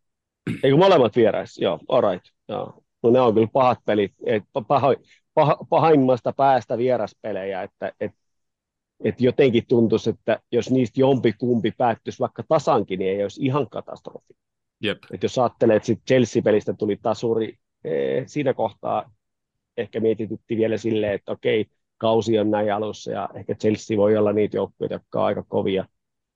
Eikö molemmat vierais? Joo, alright. Joo. No ne on kyllä pahat pelit, et, paho, pah, pahimmasta päästä vieraspelejä, että et, et jotenkin tuntuisi, että jos niistä jompi kumpi päättyisi vaikka tasankin, niin ei olisi ihan katastrofi. Jep. Et jos ajattelee, että Chelsea-pelistä tuli tasuri, eh, siinä kohtaa ehkä mietitytti vielä silleen, että okei, kausi on näin alussa ja ehkä Chelsea voi olla niitä joukkoja, jotka on aika kovia.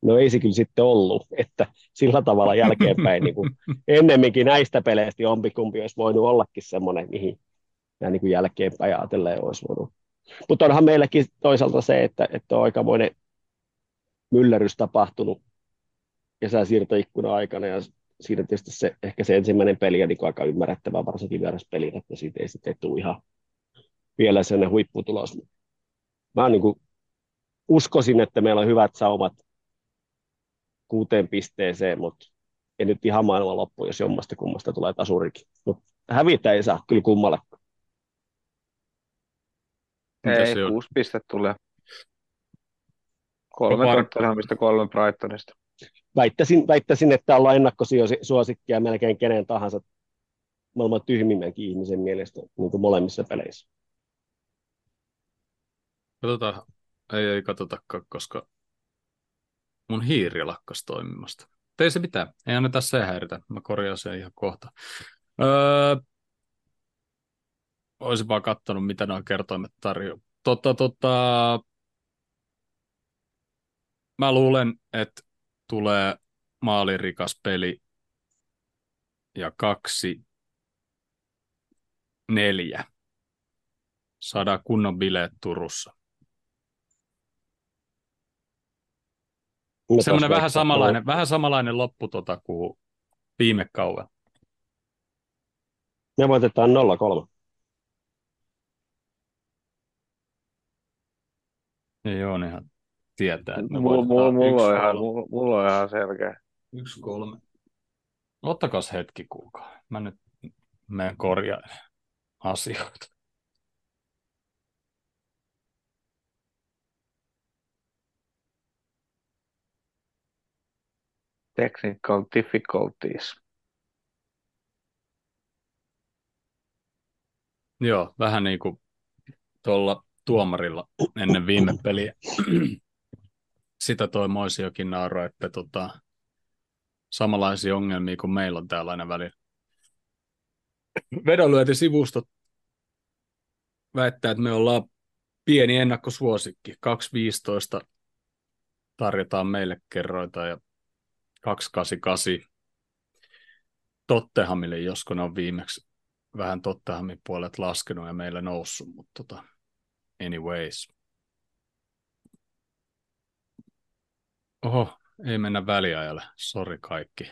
No ei se kyllä sitten ollut, että sillä tavalla jälkeenpäin niin kuin ennemminkin näistä peleistä jompikumpi olisi voinut ollakin semmoinen, mihin ja niin kuin jälkeenpäin ajatellen olisi voinut. Mutta onhan meilläkin toisaalta se, että, että on aikamoinen myllerys tapahtunut kesäsiirtoikkuna aikana ja siinä tietysti se, ehkä se ensimmäinen peli on niin aika ymmärrettävää, varsinkin vieraspeli, että siitä ei sitten tule ihan vielä sen huipputulos. Mä niin kuin uskoisin, että meillä on hyvät saumat kuuteen pisteeseen, mutta ei nyt ihan maailman loppu, jos jommasta kummasta tulee tasurikin. Mutta hävitä ei saa kyllä kummalle. Ei, kuusi pistettä tulee. Kolme Tottenhamista, kolme Brightonista väittäisin, väittäisin, että ollaan ennakkosuosikkia melkein kenen tahansa maailman tyhmimmänkin ihmisen mielestä niin kuin molemmissa peleissä. Katsotaan, ei, ei katsotakaan, koska mun hiiri lakkas toimimasta. Ei se mitään, ei anneta se häiritä, mä korjaan sen ihan kohta. Öö, olisin vaan katsonut, mitä nuo kertoimet tarjoaa. Tota, tota, mä luulen, että tulee maalirikas peli ja kaksi neljä. Saadaan kunnon bileet Turussa. Semmoinen vähän samanlainen, vähän samanlainen loppu tota kuin viime kauden. Me voitetaan 0-3. Ei ole ihan tietää. Että mulla, mulla, mulla, on ihan, mulla, mulla on ihan selkeä. Yksi kolme. Ottakas hetki, kuulkaa. Mä nyt menen korjailemaan asioita. Technical difficulties. Joo, vähän niin kuin tuolla tuomarilla ennen viime peliä sitä toi Moisiokin nauro, että tota, samanlaisia ongelmia kuin meillä on täällä aina välillä. Vedonlyöntisivustot väittää, että me ollaan pieni ennakkosuosikki. 2.15 tarjotaan meille kerroita ja 2.88 Tottehamille, josko ne on viimeksi vähän Tottehamin puolet laskenut ja meille noussut, mutta tota, anyways. Oho, ei mennä väliajalle. Sori kaikki.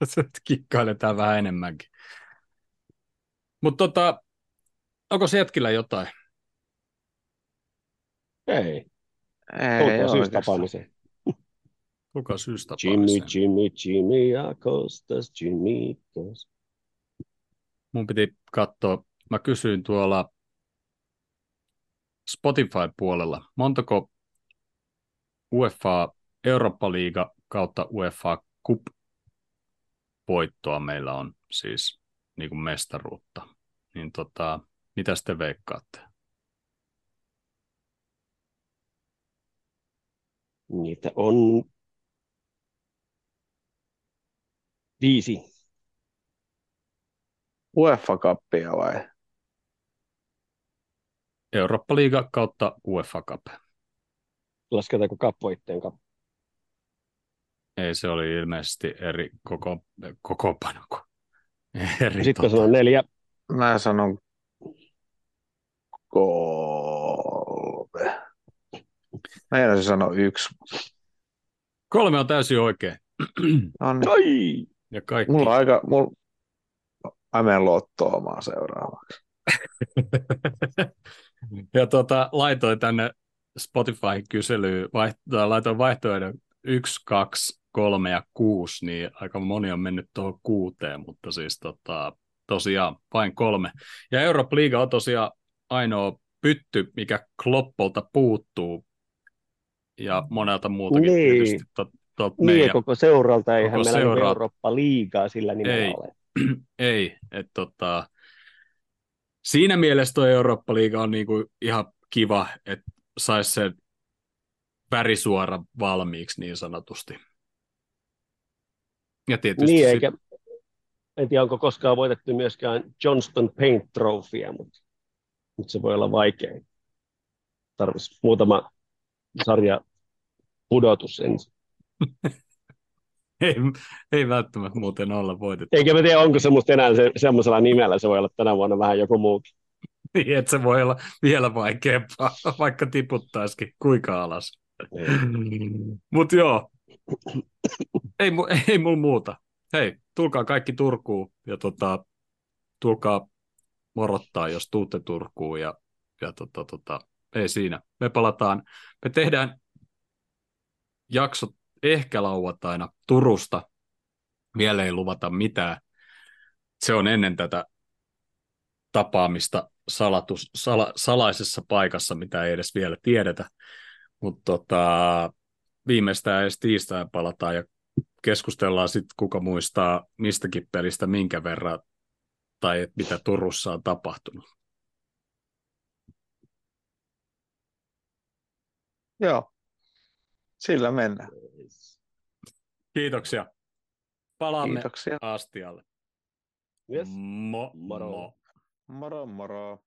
<laughs> Kikkailetaan vähän enemmänkin. Mutta tota, onko Setkillä jotain? Ei, Ei tulkaa oikeastaan. syystapaamiseen. Kuka syystä Jimmy, Jimmy, Jimmy Jimmy, Kostas. Mun piti katsoa, mä kysyin tuolla Spotify-puolella, montako UEFA Eurooppa-liiga kautta UEFA Cup voittoa meillä on siis niin kuin mestaruutta. Niin tota, mitä te veikkaatte? Niitä on viisi. UEFA-kappia vai? Eurooppa-liiga kautta UEFA Cup. Lasketaanko kapvoitteen kap? Ei, se oli ilmeisesti eri koko, kokoonpano kuin eri. Sitten tota, sanon neljä. Mä sanon kolme. Mä en sano yksi. Kolme on täysin oikein. No niin. Ja kaikki. Mulla on aika... Mulla... Mä menen lottoomaan seuraavaksi. <laughs> ja tota, laitoin tänne Spotify-kyselyyn, vaihto- laitoin vaihtoehdon 1, 2, 3 ja 6, niin aika moni on mennyt tuohon kuuteen, mutta siis tota, tosiaan vain kolme. Ja Eurooppa Liiga on tosiaan ainoa pytty, mikä Kloppolta puuttuu, ja monelta muutakin Niin. tietysti to, Niin, meidän, koko seuralta eihän koko meillä seura- Eurooppa-liigaa sillä nimellä Ei. ole. <clears throat> ei, että tota, siinä mielessä tuo Eurooppa-liiga on niinku ihan kiva, että saisi sen värisuora valmiiksi niin sanotusti. Ja tietysti Niin, sit- eikä, en tiedä, onko koskaan voitettu myöskään Johnston Paint Trophya, mutta, mutta se voi olla vaikein. Tarvitsisi muutama sarja pudotus ensin. <laughs> ei, ei välttämättä muuten olla voitettu. Eikä mä tiedä, onko semmoista enää se, semmoisella nimellä, se voi olla tänä vuonna vähän joku muukin. Niin, että se voi olla vielä vaikeampaa, <laughs> vaikka tiputtaisikin kuinka alas. Mutta joo, ei, ei mulla muuta. Hei, tulkaa kaikki Turkuun ja tota, tulkaa morottaa, jos tuutte Turkuun ja, ja tota, tota, ei siinä. Me palataan, me tehdään jaksot ehkä lauantaina Turusta. Vielä ei luvata mitään. Se on ennen tätä tapaamista salatus, sala, salaisessa paikassa, mitä ei edes vielä tiedetä. Mutta tota, viimeistään edes tiistaina palataan ja keskustellaan sitten, kuka muistaa mistäkin pelistä minkä verran tai et mitä Turussa on tapahtunut. Joo. Sillä mennään. Kiitoksia. Palaamme Kiitoksia. astialle. Yes. Mo, Moro. mo. Moro moro.